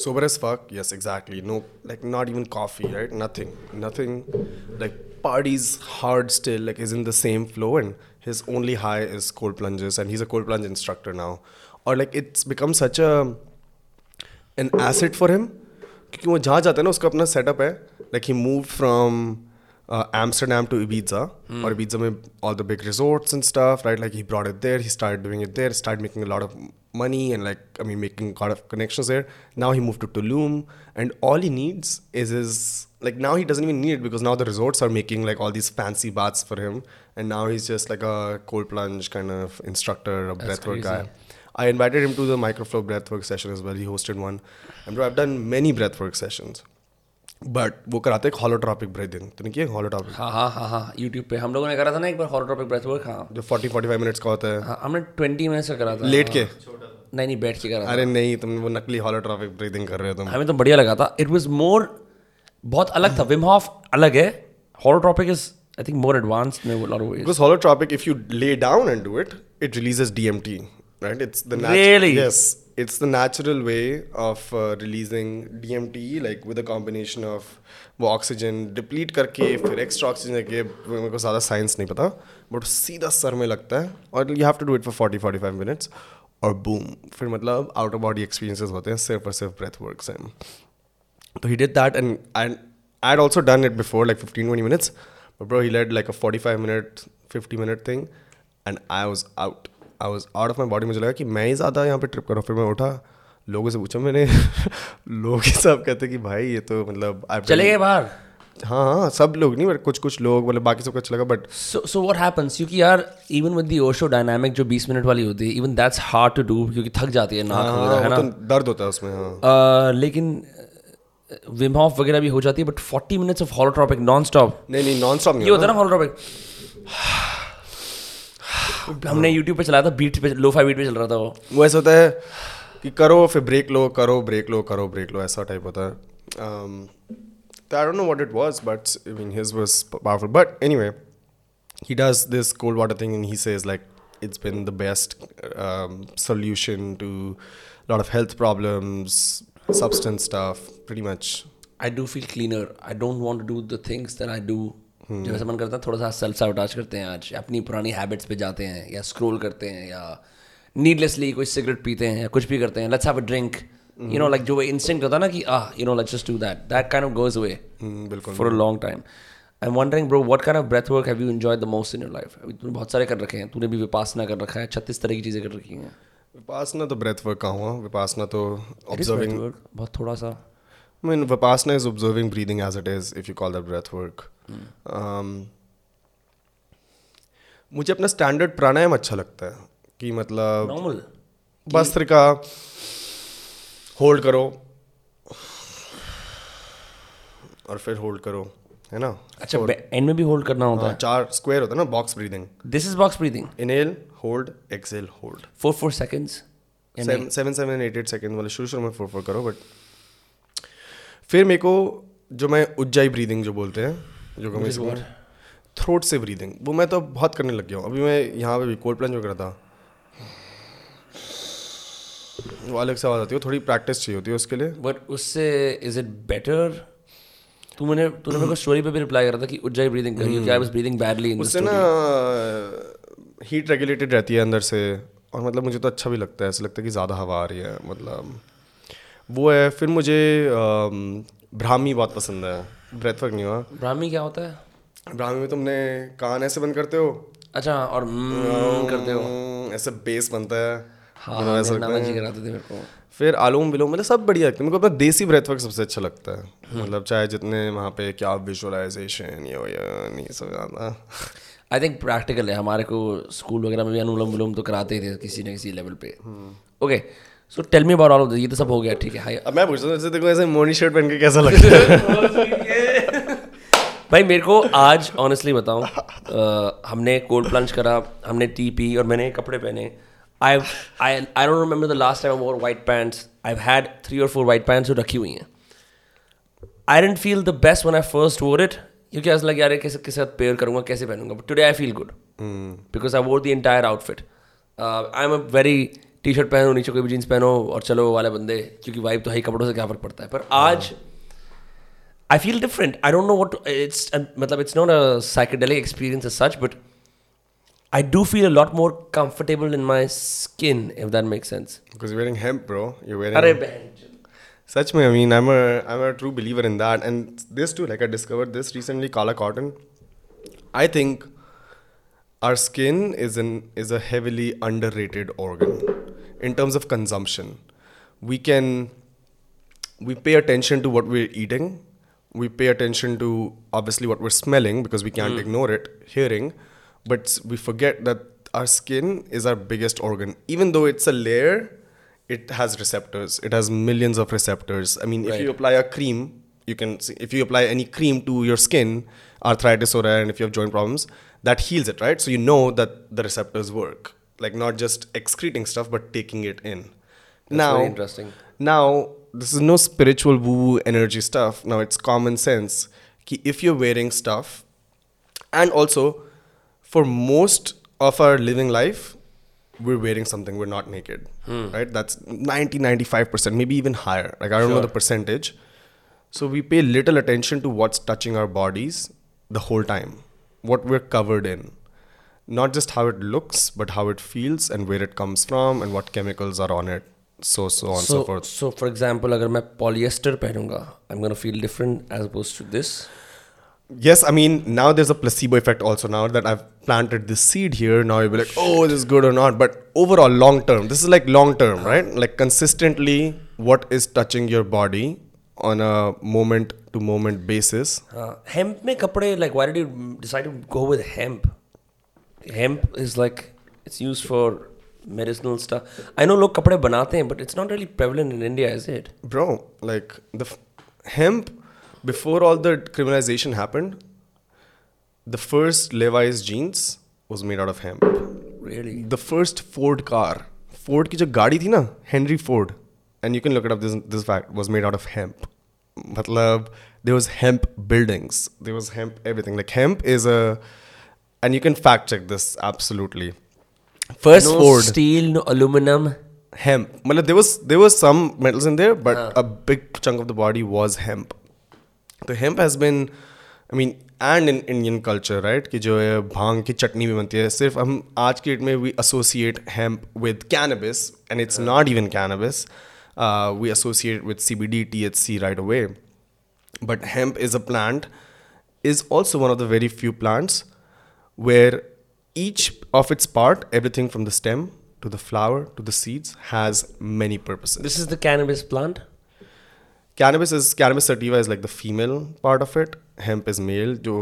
sober as fuck yes exactly no like not even coffee right nothing nothing like parties hard still like is in the same flow and his only high is cold plunges and he's a cold plunge instructor now or like it's become such a an asset for him क्योंकि वो जहाँ जाता है ना उसका अपना setup है like he move from Amsterdam to Ibiza or Ibiza में all the big resorts and stuff right like he brought it there he started doing it there started making a lot of money and like I mean making a lot of connections there now he moved to Tulum and all he needs is his like now he doesn't even need it because now the resorts are making like all these fancy baths for him and now he's just like a cold plunge kind of instructor a breathwork guy I invited him to the microflow breathwork session as well. He hosted one. And I've done many breathwork sessions. But वो कराते हैं holotropic breathing तूने किया holotropic हाँ हाँ हाँ हाँ YouTube पे। हम लोगों ने करा था ना एक बार हॉलोट्रॉपिक ब्रेथ वर्क हाँ। जो 40 45 मिनट्स का होता है। हाँ हमने ट्वेंटी मिनट्स का करा था। लेट के? नहीं नहीं बैठ के करा अरे नहीं तुम वो नकली हॉलोट्रॉपिक ब्रीदिंग कर रहे हो तुम। हमें तो बढ़िया लगा था। इट वाज मोर बहुत अलग था। विम हॉफ अलग है। Holotropic is I think more advance में lot of if you lay down and do it, it releases DMT, right? It's the nat- Really? yes, it's the natural way of uh, releasing DMT, like with a combination of वो oxygen deplete करके फिर extra oxygen लेके मेरे को ज़्यादा science नहीं पता but सीधा सर में लगता है और you have to do it for forty forty five minutes और बूम फिर मतलब आउट ऑफ़ बॉडी एक्सपीरियंसेस होते हैं सिर्फ़ और सिर्फ़ ब्रेथ वर्क से तो he did that and I I also done it before like fifteen twenty minutes but bro he led like a forty five minute fifty minute thing and I was out I was out of my body. मुझे लगा कि मैं ही ज़्यादा यहाँ पे trip करूँ। फिर मैं उठा लोगों से पूछा मैंने। लोग ही सब कहते कि भाई ये तो मतलब चले गए बाहर? हाँ हाँ सब लोग नहीं बट कुछ कुछ लोग मतलब बाकी सबको अच्छा लगा but so so what happens क्योंकि यार even with the Osho dynamic जो 20 मिनट वाली होती है even that's hard to do क्योंकि थक जाती है नाक हाँ वगैरह है ना? तो दर्द होता है उसमें हाँ। Uh, लेकिन विम हॉफ वगैरह भी हो जाती है but 40 minutes of holotropic non stop नहीं नहीं नॉन स्टॉप नहीं ये होता है ना हॉलोट्रॉपिक हमने यूट्यूब पे चलाया था बीट पे लो फाई बीट पे चल रहा था वो। वो ऐसा होता है कि करो फिर ब्रेक लो करो ब्रेक लो करो ब्रेक लो ऐसा टाइप होता है। तो I don't know what it was but I mean his was powerful but anyway he does this cold water thing and he says like it's been the best solution to lot of health problems substance stuff pretty much I do feel cleaner I don't want do the things that I do जब ऐसा मन करता है थोड़ा सा self साबोटाज करते हैं आज अपनी पुरानी हैबिट्स पे जाते हैं या स्क्रोल करते हैं या नीडलेसली कोई सिगरेट पीते हैं या कुछ भी करते हैं let's have a drink you know like जो वो इंस्टिंक्ट होता है ना कि you know let's just do that. That kind of goes away हम्म, बिल्कुल for a long time. I'm wondering bro what kind of breath work have you enjoyed the most in your life? अभी तूने बहुत सारे कर रखे हैं तूने भी विपासना कर रखा है छत्तीस तरह की चीज़ें कर रखी हैं। विपासना तो ब्रेथ वर्क का हुआ विपासना तो is breath ऑब्जर्विंग बहुत थोड़ा सा। I mean, Vipassana is observing breathing as it is, if you call that breath work. Um, मुझे अपना स्टैंडर्ड प्राणायाम अच्छा लगता है कि मतलब नॉर्मल भस्त्रिका होल्ड करो और फिर होल्ड करो है ना? अच्छा एंड में भी होल्ड करना होता हाँ, चार स्क्वायर होता है ना बॉक्स ब्रीदिंग है this is box breathing inhale hold exhale hold four four seconds seven seven eight eight second वाले शुरू शुरू में फोर फोर करो बट फिर मेरे को जो मैं उज्जाई ब्रीदिंग जो बोलते हैं जो कमी थ्रोट से ब्रीदिंग वो मैं तो बहुत करने लग गया हूँ। अभी मैं यहाँ पे भी कोल्ड प्लंज वगैरह था। वो अलग से आवाज़ आती है थोड़ी प्रैक्टिस चाहिए होती है उसके लिए। बट उससे इज़ इट बेटर तू मैंने तूने मेरे को स्टोरी पे भी रिप्लाई करा था कि उज्जाई ब्रीदिंग करी I was breathing badly in उससे ना हीट रेगुलेटेड रहती है अंदर से और मतलब मुझे तो अच्छा भी लगता है ऐसा लगता है कि ज़्यादा हवा आ रही है मतलब वो है फिर मुझे ब्राह्मी बहुत पसंद है। ब्रेथ वर्क नहीं हुआ। ब्राह्मी क्या होता है? ब्राह्मी में तुमने कान ऐसे बंद करते हो? अच्छा और करते हो। हम्म, ऐसे बेस बनता है। हाँ ऐसा कराते थे मेरे को। फिर आलोम विलोम मतलब सब बढ़िया लगता है। मेरे को अपना देसी ब्रेथ वर्क सबसे अच्छा लगता है। हम्म। मतलब चाहे जितने वहाँ पे क्या विजुअलाइजेशन ये नहीं सब ज़्यादा। आई थिंक प्रैक्टिकल है। हमारे को स्कूल वगैरह में भी अनुलोम विलोम तो कराते ही थे किसी न किसी लेवल पे। Okay so tell me about all of this ये तो सब हो गया ठीक है हाय। अब मैं पूछता हूँ जैसे देखो ऐसे मोनी शर्ट पहन के कैसा लगता है? भाई मेरे को आज ऑनेस्टली बताऊँ हमने कोल्ड प्लंज करा हमने टी पी और मैंने कपड़े पहने। I I I don't remember the last time wore white pants I had three और फोर वाइट पैंट्स जो रखी हुई हैं। I didn't feel the best one I first wore it क्योंकि ऐसा लग यार कैसे के साथ पेयर करूँगा कैसे पहनूँगा? But today I feel good because I wore the entire outfit I am a very T shirt पहनो नीचे कोई भी जीन्स पहनो और चलो वो वाले बंदे क्योंकि वाइब तो है कपड़ों से क्या फ़र्क पड़ता है पर आज different. I don't know what to, it's. Uh, matlab, it's not a psychedelic experience as such, but I do feel a lot more comfortable in my skin, if that makes sense. because you're wearing hemp bro you're wearing behan. Such me, I mean, I'm a I'm a true believer in that, and this too. Like I discovered this recently, Kala cotton. I think our skin is an is a heavily underrated organ in terms of consumption. We can we pay attention to what we're eating. We pay attention to obviously what we're smelling because we can't hmm. ignore it, hearing, but we forget that our skin is our biggest organ. Even though it's a layer, it has receptors. It has millions of receptors. I mean, if you apply a cream, you can see, if you apply any cream to your skin, arthritis or and if you have joint problems, that heals it, right? So you know that the receptors work. Like not just excreting stuff, but taking it in. now, very interesting. now this is no spiritual woo woo energy stuff. Now it's common sense. Ki if you're wearing stuff, and also for most of our living life, we're wearing something. We're not naked, hmm. right? That's 90, 95%, maybe even higher. Like I don't know the percentage. So we pay little attention to what's touching our bodies the whole time, what we're covered in Not just how it looks, but how it feels and where it comes from and what chemicals are on it. So, so on, so, So, forth. so for example, अगर मैं polyester पहनूंगा, I'm gonna feel different as opposed to this. Yes, I mean, now there's a placebo effect also. Now that I've planted this seed here, now you'll be like, oh, this is good or not. But overall, long term, this is like long term, right? Like consistently, what is touching your body on a moment to moment basis. हाँ hemp में कपड़े like why did you decide to go with hemp? Hemp is like it's used for medicinal stuff. I know लोग कपड़े बनाते हैं but it's not really prevalent in India, is it? Bro, like the f- hemp, before all the criminalization happened, the first Levi's jeans was made out of hemp. Really? the first Ford car, Ford की जो गाड़ी थी ना, Henry Ford, and you can look it up. This this fact was made out of hemp. मतलब there was hemp buildings, there was hemp everything. Like hemp is a, and you can fact check this absolutely. First no Ford steel, no aluminum. hemp. मतलब there was there was some metals in there, but a big chunk of the body was hemp. The hemp has been, I mean, and in Indian culture right कि जो है भांग की चटनी भी बनती है सिर्फ हम आज की डेट में we associate hemp with cannabis and it's not even cannabis we associate with C B D T H C right away but hemp is a plant is also one of the very few plants where each of its part everything from the stem to the flower to the seeds has many purposes. This is the cannabis plant. cannabis is cannabis sativa is like the female part of it. Hemp is male. So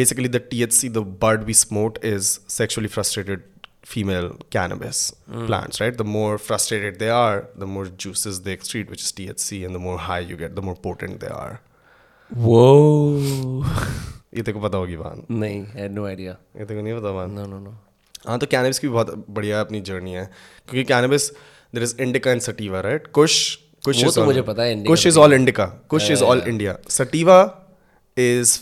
basically the thc the bud we smoked is sexually frustrated female cannabis hmm. plants right? The more frustrated they are the more juices they excrete which is thc and the more high you get the more potent they are. Whoa. ये तेरे को पता होगी बात। नहीं, had no idea. ये तेरे को नहीं पता बात। No, no, no. हाँ तो कैनबिस की भी बहुत बढ़िया अपनी जर्नी है क्योंकि cannabis there is indica and sativa right kush kush वो इज़ तो मुझे पता है, kush is all indica kush is all India sativa is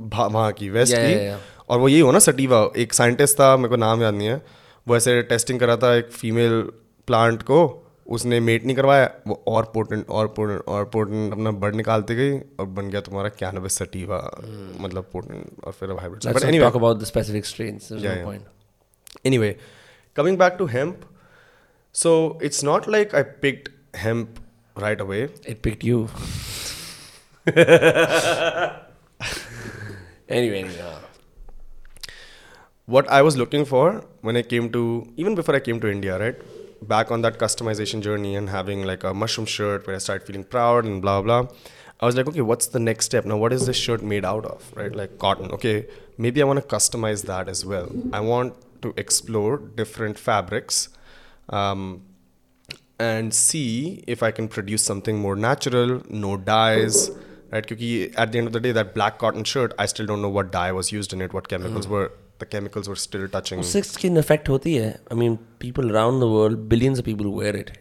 वहाँ की वेस्ट की. और वो यही हो ना सटीवा एक साइंटिस्ट था मेरे को नाम याद नहीं है। वो ऐसे टेस्टिंग करा था एक फीमेल प्लांट को उसने मेट नहीं करवाया वो और पोर्टेंट और पोर्टेंट और पोर्टेंट अपना बर्ड निकालती गई और बन गया तुम्हारा कैनवस सटीवा मतलब पोटेंट और फिर hybrid anyway coming back to hemp so it's not like I picked hemp right away it picked you anyway what I was looking for one I came to even before I came to India right Back on that customization journey and having like a mushroom shirt where I started feeling proud and blah, blah. I was like, okay, what's the next step? Now, what is this shirt made out of, right? Like cotton. Okay, maybe I want to customize that as well. I want to explore different fabrics. Um, and see if I can produce something more natural, no dyes, right? Because at the end of the day, that black cotton shirt, I still don't know what dye was used in it, what chemicals were The chemicals were still touching. उससे skin effect होती है. I mean, people around the world, billions of people wear it.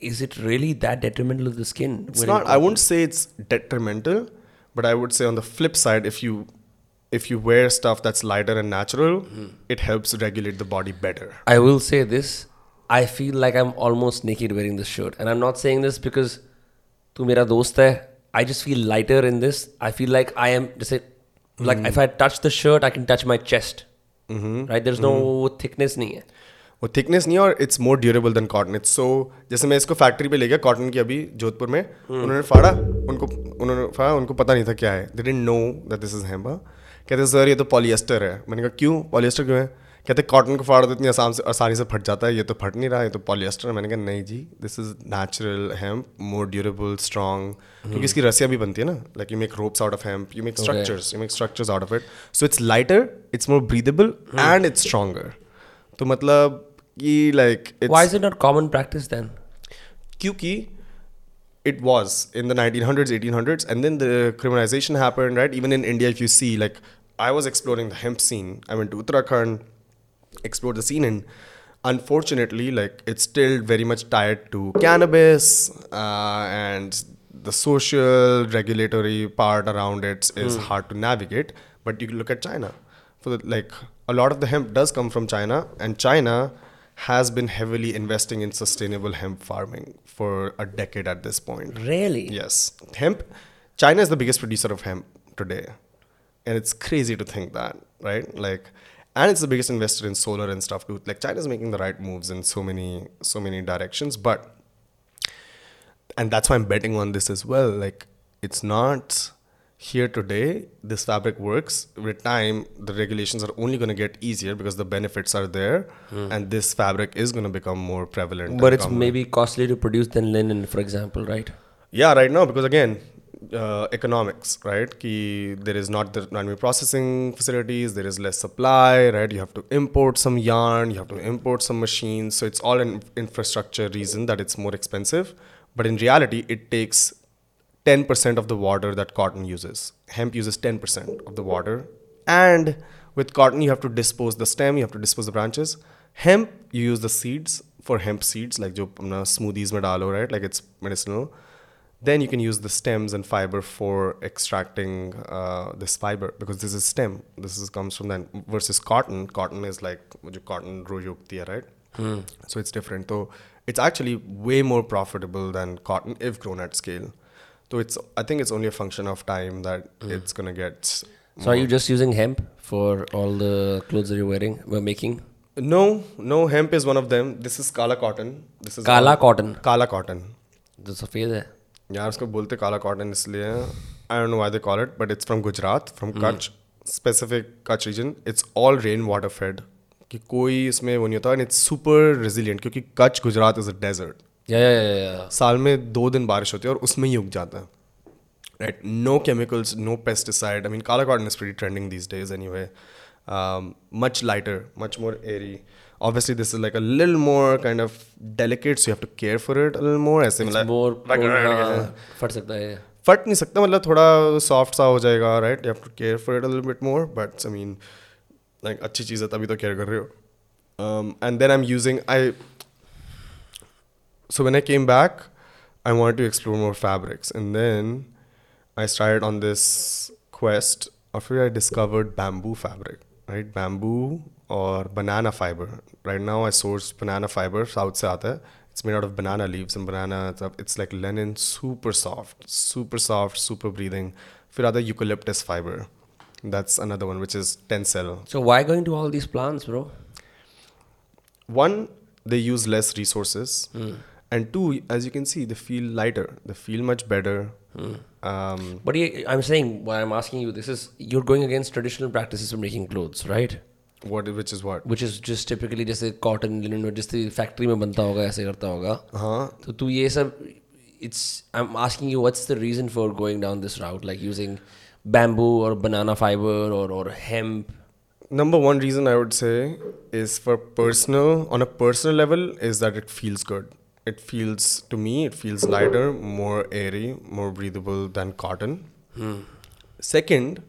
Is it really that detrimental to the skin? It's wearing not. I wouldn't say it's detrimental, but I would say on the flip side, if you if you wear stuff that's lighter and natural, it helps regulate the body better. I will say this. I feel like I'm almost naked wearing this shirt. And I'm not saying this because tu mera dost hai. I just feel lighter in this. I feel like I am just say, like if I touch the shirt, I can touch my chest. Right? There's no thickness nahi hai. वो thickness नहीं है और it's more durable than cotton it's so जैसे मैं इसको factory पे ले गया कॉटन की अभी जोधपुर में उन्होंने फाड़ा उनको उन्होंने फाड़ा उनको पता नहीं था क्या है। They didn't know that this is हेम्बा कहते सर ये तो पॉलिएस्टर है। मैंने कहा क्यों? पॉलिएस्टर क्यों है? कहते कॉटन को फाड़ दो इतनी आसान से आसानी से फट जाता है। ये तो फट नहीं रहा ये तो पॉलिएस्टर है। मैंने कहा नहीं जी this is natural hemp more durable strong क्योंकि इसकी रस्सियाँ भी बनती है ना। Like you make ropes out of hemp you make structures you make structures out of it so it's lighter it's more breathable and it's stronger तो मतलब कि like why it not common practice then क्योंकि it was in the nineteen hundreds eighteen hundreds and then the criminalization happen right even in India if you see like I was exploring the hemp scene I mean to Uttarakhand explore the scene and unfortunately like it's still very much tired to cannabis and the social regulatory part around it is hmm. hard to navigate but you look at china for the, like a lot of the hemp does come from china and china has been heavily investing in sustainable hemp farming for a decade at this point. Really? Yes. Hemp, China is the biggest producer of hemp today. And it's crazy to think that, right? Like, and it's the biggest investor in solar and stuff too. Like China's making the right moves in so many, so many directions. But and that's why I'm betting on this as well. Like, it's not here today. This fabric works. With time, the regulations are only going to get easier because the benefits are there, and this fabric is going to become more prevalent. But it's common. maybe costly to produce than linen, for example, right? Yeah, right now because again, uh, economics, right? Ki there is not the animal processing facilities, there is less supply, right? You have to import some yarn, you have to import some machines, so it's all an infrastructure reason that it's more expensive. But in reality, it takes 10% of the water that cotton uses. Hemp uses 10% of the water, and with cotton, you have to dispose the stem, you have to dispose the branches. Hemp, you use the seeds for hemp seeds, like jo smoothies mein dalo, right? Like it's medicinal. Then you can use the stems and fiber for extracting uh, this fiber because this is stem. This is comes from that. Versus cotton cotton is like cotton hai right? So it's different. So it's actually way more profitable than cotton if grown at scale so it's i think it's only a function of time that it's going to get So are you just using hemp for all the clothes that you're wearing? We're making No, no, hemp is one of them. This is kala cotton. This is kala cotton. Kala cotton. The सफेद है. यार उसको बोलते काला cotton इसलिए I don't know why they call it but it's from Gujarat from Kutch specific Kutch region it's all rain water fed कि कोई इसमें वो नहीं होता एंड इट्स सुपर रेजिलियंट क्योंकि Kutch Gujarat is a desert Yeah, yeah, yeah, yeah. साल में दो दिन बारिश होती है और उसमें ही उग जाता है। Right no chemicals no pesticide I mean kala cotton is pretty trending these days anyway much lighter much more airy. Obviously this is like a little more kind of delicate so you have to care for it a little more. ऐसे मतलब More like- हाँ, फट सकता है. फट नहीं सकता मतलब थोड़ा सॉफ्ट सा हो जाएगा right you have to care for it a little bit more but I mean like अच्छी चीज़ है तभी तो केयर कर रहे हो and then I am using I so when I came back, I wanted to explore more fabrics, and then I started on this quest. After I discovered bamboo fabric, right? Bamboo or banana fiber. Right now, I source banana fiber. South se aata hai. It's made out of banana leaves and banana. stuff. It's like linen, super soft, super soft, super breathing. फिर आता है eucalyptus fiber. That's another one, which is tencel. So why going to all these plants, bro? one they use less resources and two as you can see they feel lighter they feel much better um, But yeah, I'm saying why I'm asking you this is you're going against traditional practices of making clothes, right? what which is what Which is just typically जैसे cotton linen और जिस factory में बनता होगा ऐसे करता होगा हाँ तो तू ये सब it's I'm asking you what's the reason for going down this route like using bamboo और बनाना फाइबर और और hemp number one reason I would say is for personal on a personal level is that it feels good it feels to me it feels lighter more airy more breathable than cotton second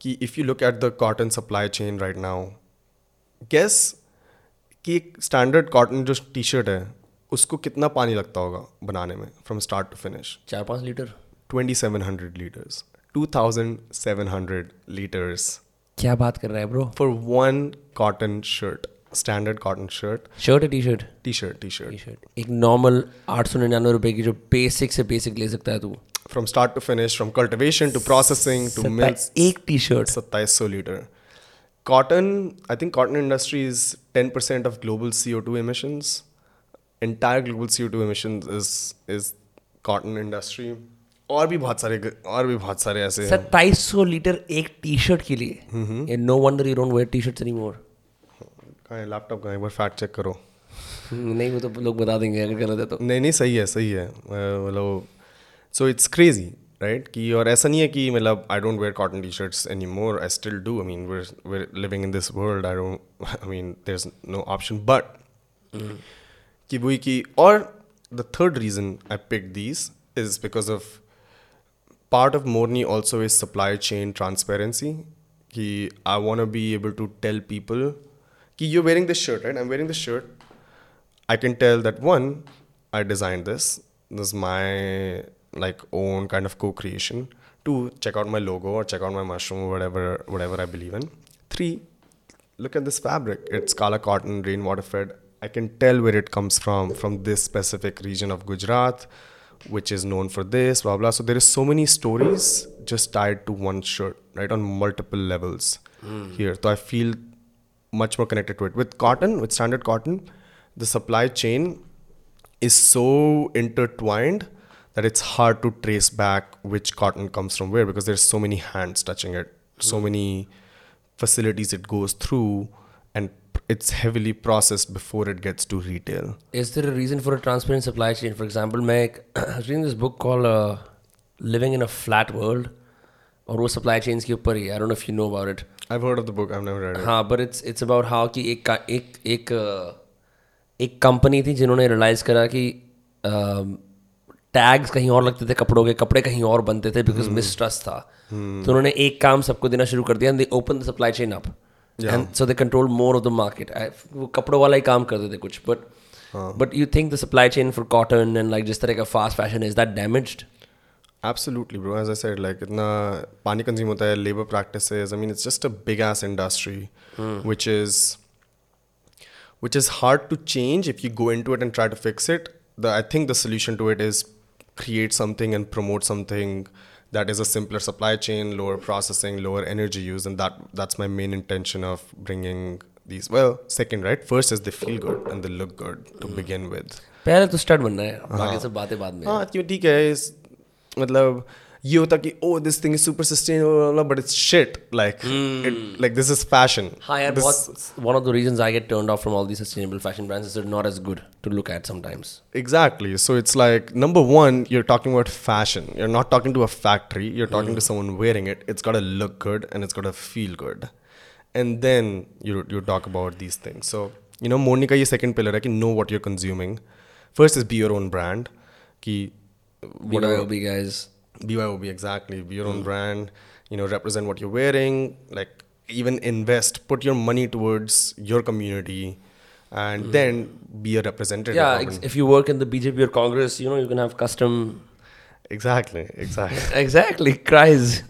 कि if you look at the cotton supply chain right now guess कि एक standard cotton जो T shirt है उसको कितना पानी लगता होगा बनाने में फ्रॉम स्टार्ट टू फिनिश चार पाँच litre. Twenty seven hundred litres 2700 liters. क्या बात कर रहा है bro for one cotton shirt standard cotton shirt shirt T shirt T shirt T shirt एक नॉर्मल आठ सौ निन्यानवे रुपए की जो बेसिक से बेसिक ले सकता है तू। From start to finish from cultivation to processing to mills एक टी शर्ट सत्ताईस सौ litre cotton I think cotton industry is ten percent of global C O two emissions entire global C O two emissions is is cotton industry और भी बहुत सारे और भी बहुत सारे ऐसे हैं। सत्ताईस सौ लीटर एक टी शर्ट के लिए। No wonder you don't wear T shirts anymore कहाँ है लैपटॉप कहाँ एक बार फैक्ट चेक करो। नहीं वो तो लोग बता देंगे अगर गलत है तो। नहीं नहीं सही है सही है। मतलब सो इट्स क्रेजी राइट कि और ऐसा नहीं है कि मतलब I don't wear cotton T shirts any more I still do I mean we're we're living in this world I don't I mean there is no option but कि वही कि और the third reason I pick these is because of part of Morni also is supply chain transparency. Ki I want to be able to tell people ki you're wearing this shirt, right? I'm wearing this shirt. I can tell that one, I designed this. This is my like own kind of co-creation. Two, check out my logo or check out my mushroom, or whatever whatever I believe in. Three, look at this fabric. It's kala cotton, rainwater fed. I can tell where it comes from, from this specific region of Gujarat, which is known for this, blah blah. So there is so many stories just tied to one shirt, right? On multiple levels hmm. here. So I feel much more connected to it. With cotton, with standard cotton, the supply chain is so intertwined that it's hard to trace back which cotton comes from where because there's so many hands touching it, so hmm. many facilities it goes through, it's heavily processed before it gets to retail. Is there a reason for a transparent supply chain? For example, मैं एक- I was reading this book called uh, Living in a Flat World और वो supply chains के ऊपर ही I don't know if you know about it. I've heard of the book, I've never read it. हाँ but it's it's about how कि एक का- एक एक uh, एक कंपनी थी जिन्होंने रियलाइज करा कि टैग्स कहीं और लगते थे कपड़ों के कपड़े कहीं और बनते थे बिकॉज मिसट्रस्ट था तो उन्होंने एक काम सबको देना शुरू कर दिया and they open the supply chain up And so they control more of the market वो कपड़ों वाला ही काम करते थे कुछ but but you think the supply chain for cotton and like जिस तरह का fast fashion is that damaged Absolutely, bro. As I said, like इतना पानी कंज्यूम होता है labor practices. I mean, it's just a big ass industry, which is which is hard to change if you go into it and try to fix it. The I think the solution to it is create something and promote something that is a simpler supply chain, lower processing, lower energy use, and that that's my main intention of bringing these. Well, second, right? First is they feel good and they look good to begin with. पहले तो start बनना है बाकी सब बातें बाद में हाँ क्यों ठीक है इस मतलब ये होता कि oh this thing is super sustainable but it's shit like it, like this is fashion हाँ यार This- बहुत one of the reasons I get turned off from all these sustainable fashion brands is they're not as good to look at sometimes. Exactly. So it's like number one, you're talking about fashion. You're not talking to a factory. You're talking to someone wearing it. It's got to look good and it's got to feel good. And then you you talk about these things. So you know, Monica, your second pillar, I can know what you're consuming. First is be your own brand. Ki BYOB guys. BYOB exactly. Be your own hmm. brand. You know, represent what you're wearing. Like even invest. Put your money towards your community, and hmm. then be a representative. Yeah, ex- if you work in the BJP or Congress, you know you can have custom. Exactly, exactly. Exactly, cries.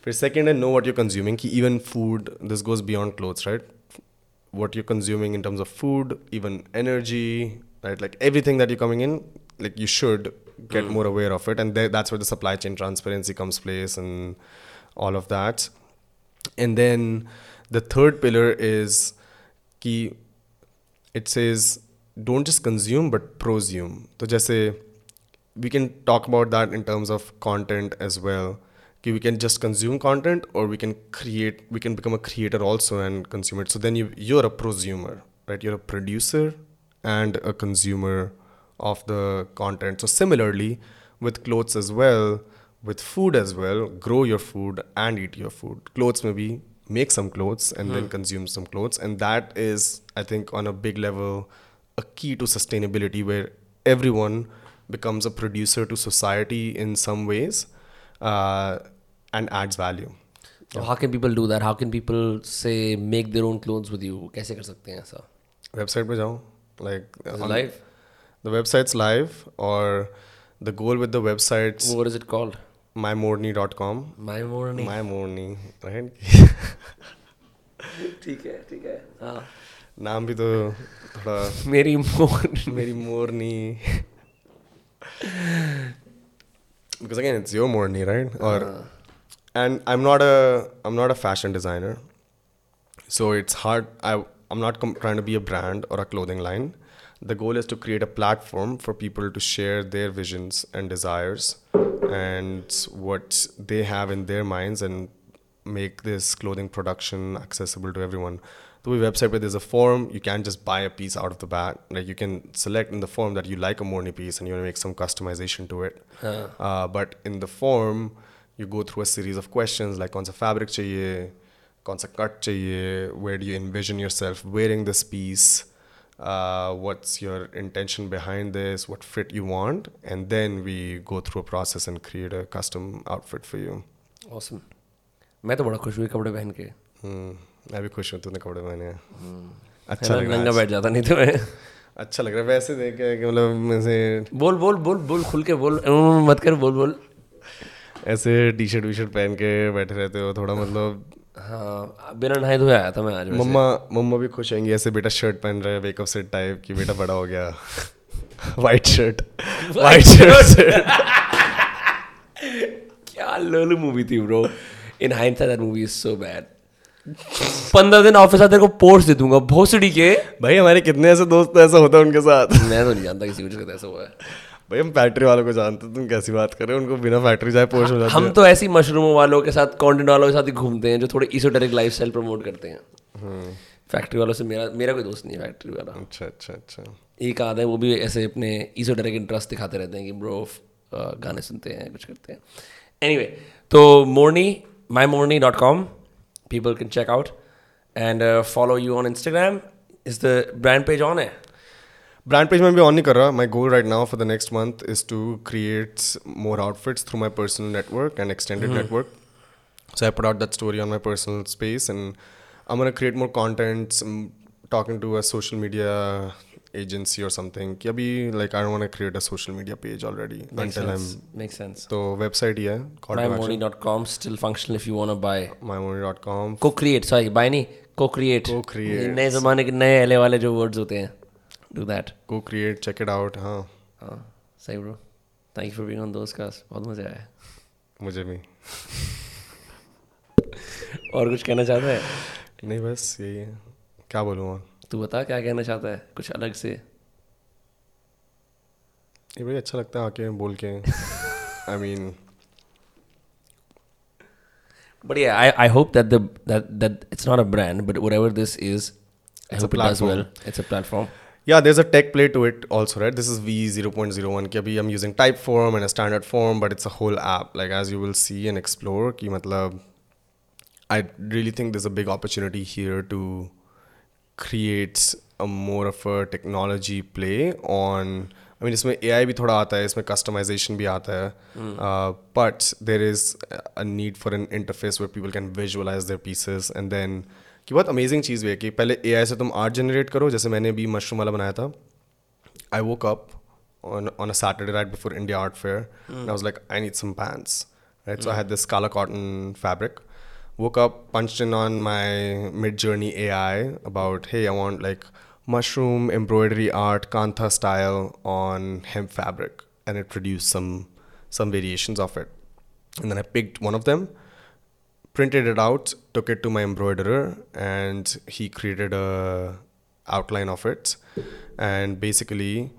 For second, and know what you're consuming. Even food, this goes beyond clothes, right? What you're consuming in terms of food, even energy, right? Like everything that you're coming in, like you should get mm. more aware of it, and that's where the supply chain transparency comes place and all of that. And then the third pillar is ki it says don't just consume but prosume. So just say we can talk about that in terms of content as well. We can just consume content or we can create we can become a creator also and consume it. So then you you're a prosumer, right? You're a producer and a consumer of the content. So similarly with clothes as well, with food as well, grow your food and eat your food. Clothes maybe make some clothes and then consume some clothes. And that is, I think, on a big level, a key to sustainability where everyone becomes a producer to society in some ways uh, and adds value. So how can people do that? How can people say make their own clothes with you? कैसे कर सकते हैं ऐसा? Website पे जाओ, like Is it on- live? The website's live, or the goal with the website's What is it called? mymorny.com. My morning. My morning, right? ठीक है ठीक है हाँ नाम भी तो थोड़ा मेरी morning. मेरी मोरनी because again it's your morning right or and i'm not a i'm not a fashion designer so it's hard i i'm not com- trying to be a brand or a clothing line the goal is to create a platform for people to share their visions and desires and what they have in their minds and make this clothing production accessible to everyone. The website where there's a form you can't just buy a piece out of the bag like you can select in the form that you like a morning piece and you want to make some customization to it. Uh. uh, but in the form you go through a series of questions like kaun sa fabric chahiye? Kaun cut chahiye? Where do you envision yourself wearing this piece? Uh, what's your intention behind this, what fit you want, and then we go through a process and create a custom outfit for you. Awesome. मैं तो बड़ा खुश हुई कपड़े पहन के। हम्म, मैं भी खुश हूँ तूने कपड़े पहने हैं। अच्छा लग रहा है बैठ जाता नहीं तो मैं अच्छा लग रहा है वैसे देख के मतलब ऐसे बोल बोल बोल बोल खुल के बोल मत कर बोल बोल। ऐसे टी शर्ट वी शर्ट पहन के बैठे रहते हो थोड़ा मतलब हाँ बिना नहाए धोए आया था मैं आज मम्मा मम्मा भी खुश होंगी ऐसे बेटा शर्ट पहन रहा है वेकअप सेट टाइप कि बेटा बड़ा हो गया। वाइट शर्ट वाइट शर्ट क्या लोलू मूवी थी bro in hindsight that movie is so bad पंद्रह दिन ऑफ़िस आते को पोर्स दे दूँगा भोसड़ी के। भाई हमारे कितने ऐसे दोस्त ऐसा होता है उनके साथ। मैं तो नहीं जानता किसी को ऐसा हुआ है। भाई हम फैक्ट्री वालों को जानते तुम कैसी बात कर रहे हो? उनको बिना फैक्ट्री जाए पोस्ट हो जाते हम तो ऐसी मशरूमों वालों के साथ कॉन्टेंट वालों के साथ ही घूमते हैं जो थोड़े इsoteric लाइफस्टाइल प्रमोट करते हैं। फैक्ट्री वालों से मेरा मेरा कोई दोस्त नहीं है फैक्ट्री वाला। अच्छा अच्छा अच्छा। एक आधा है वो भी ऐसे अपने इsoteric इंटरेस्ट दिखाते रहते हैं कि ब्रो गाने सुनते हैं कुछ करते हैं। एनीवे तो Morni my Morni dot com people can check out and follow you on Instagram is the brand page on है? ब्रांड पेज मैं भी ऑन नहीं कर रहा। My goal right now for the next month is to create more outfits through my personal network and extended network so I put that story on my personal space and I मैं create more content talking to a social media agency और something कि अभी like I don't create a social media page already तो website ही है Moni dot com still function if you want buy my Moni dot com को create sorry buy नहीं को create को क्रिएट नए जमाने के नए अले वाले जो वर्ड्स होते हैं। Do that go create check it out हाँ। हाँ। सही bro thank you for being on दोस्त का बहुत मज़ा आया। मुझे भी। और कुछ कहना चाहते हैं? नहीं बस यही है। क्या बोलूँगा तू बता क्या कहना चाहता है? कुछ अलग से? ये भाई अच्छा लगता है आके बोल के। I mean but yeah I I hope that that that it's not a brand but whatever this is it's a platform it's a platform Yeah, there's a tech play to it also, right? This is V 0.01 कि अभी I'm using type form and a standard form, but it's a whole app. Like as you will see and explore, कि मतलब I really think there's a big opportunity here to create a more of a technology play on. I mean, इसमें AI भी थोड़ा आता है, इसमें customization भी आता है, uh, but there is a need for an interface where people can visualize their pieces and then कि बहुत अमेजिंग चीज़ भी है कि पहले एआई से तुम आर्ट जनरेट करो जैसे मैंने भी मशरूम वाला बनाया था I woke up on on a Saturday right before India Art Fair, mm. and I was like, I need some pants, right? Mm. So I had this Scala cotton fabric. Woke up, punched in on my Mid Journey AI about, hey, I want like mushroom embroidery art, kantha style on hemp fabric, and it produced some some variations of it. And then I picked one of them, printed it out, took it to my embroiderer, and he created a outline of it. And basically,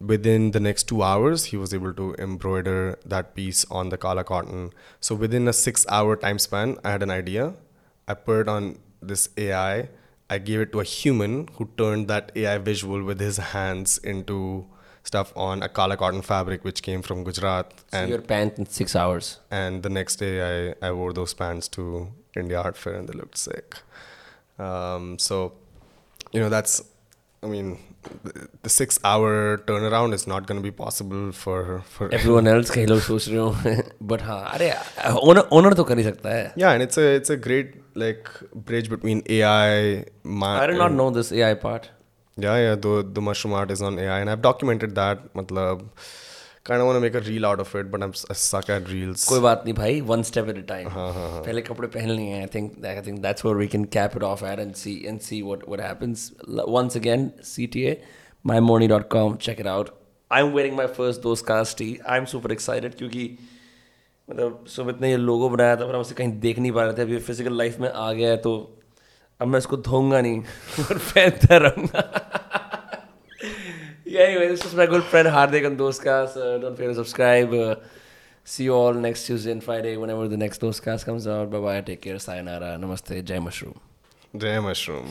within the next two hours, he was able to embroider that piece on the Kala cotton. So within a six-hour time span, I had an idea. I put it on this AI. I gave it to a human who turned that AI visual with his hands into stuff on a Kala cotton fabric, which came from Gujarat. So and your pant in six hours. and the next day I, I wore those pants to India Art Fair and they looked sick. Um, so, you know, that's, I mean, the, the six hour turnaround is not going to be possible for, for Everyone else कई लोग सोच रहे हो but हाँ अरे owner owner तो कर ही सकता है yeah, and it's a, it's a great like bridge between AI, ma- I did not know this AI part. Yeah, yeah, the, the mushroom art is on AI and I've documented that. Matlab, kind of want to make a reel out of it, but I'm, I suck at reels. कोई बात नहीं भाई one step at a time पहले कपड़े पहन लिए हैं I think I think that's where we can cap it off at and see and see what what happens once again CTA mymorning.com check it out I'm wearing my first those cast tee I'm super excited क्योंकि मतलब सुमित ने ये लोगो बनाया था पर हम उसे कहीं देख नहीं पा रहे थे अभी फ़िज़िकल लाइफ में आ गया है तो अब मैं इसको धोंगा नहीं, और फेंकता रहूँगा। यही वही माई गुड फ्रेंड हार्दिक दोस्त का don't subscribe see all next Tuesday and Friday whenever the next Dost cast bye take care sayonara नमस्ते, जय मशरूम। जय मशरूम।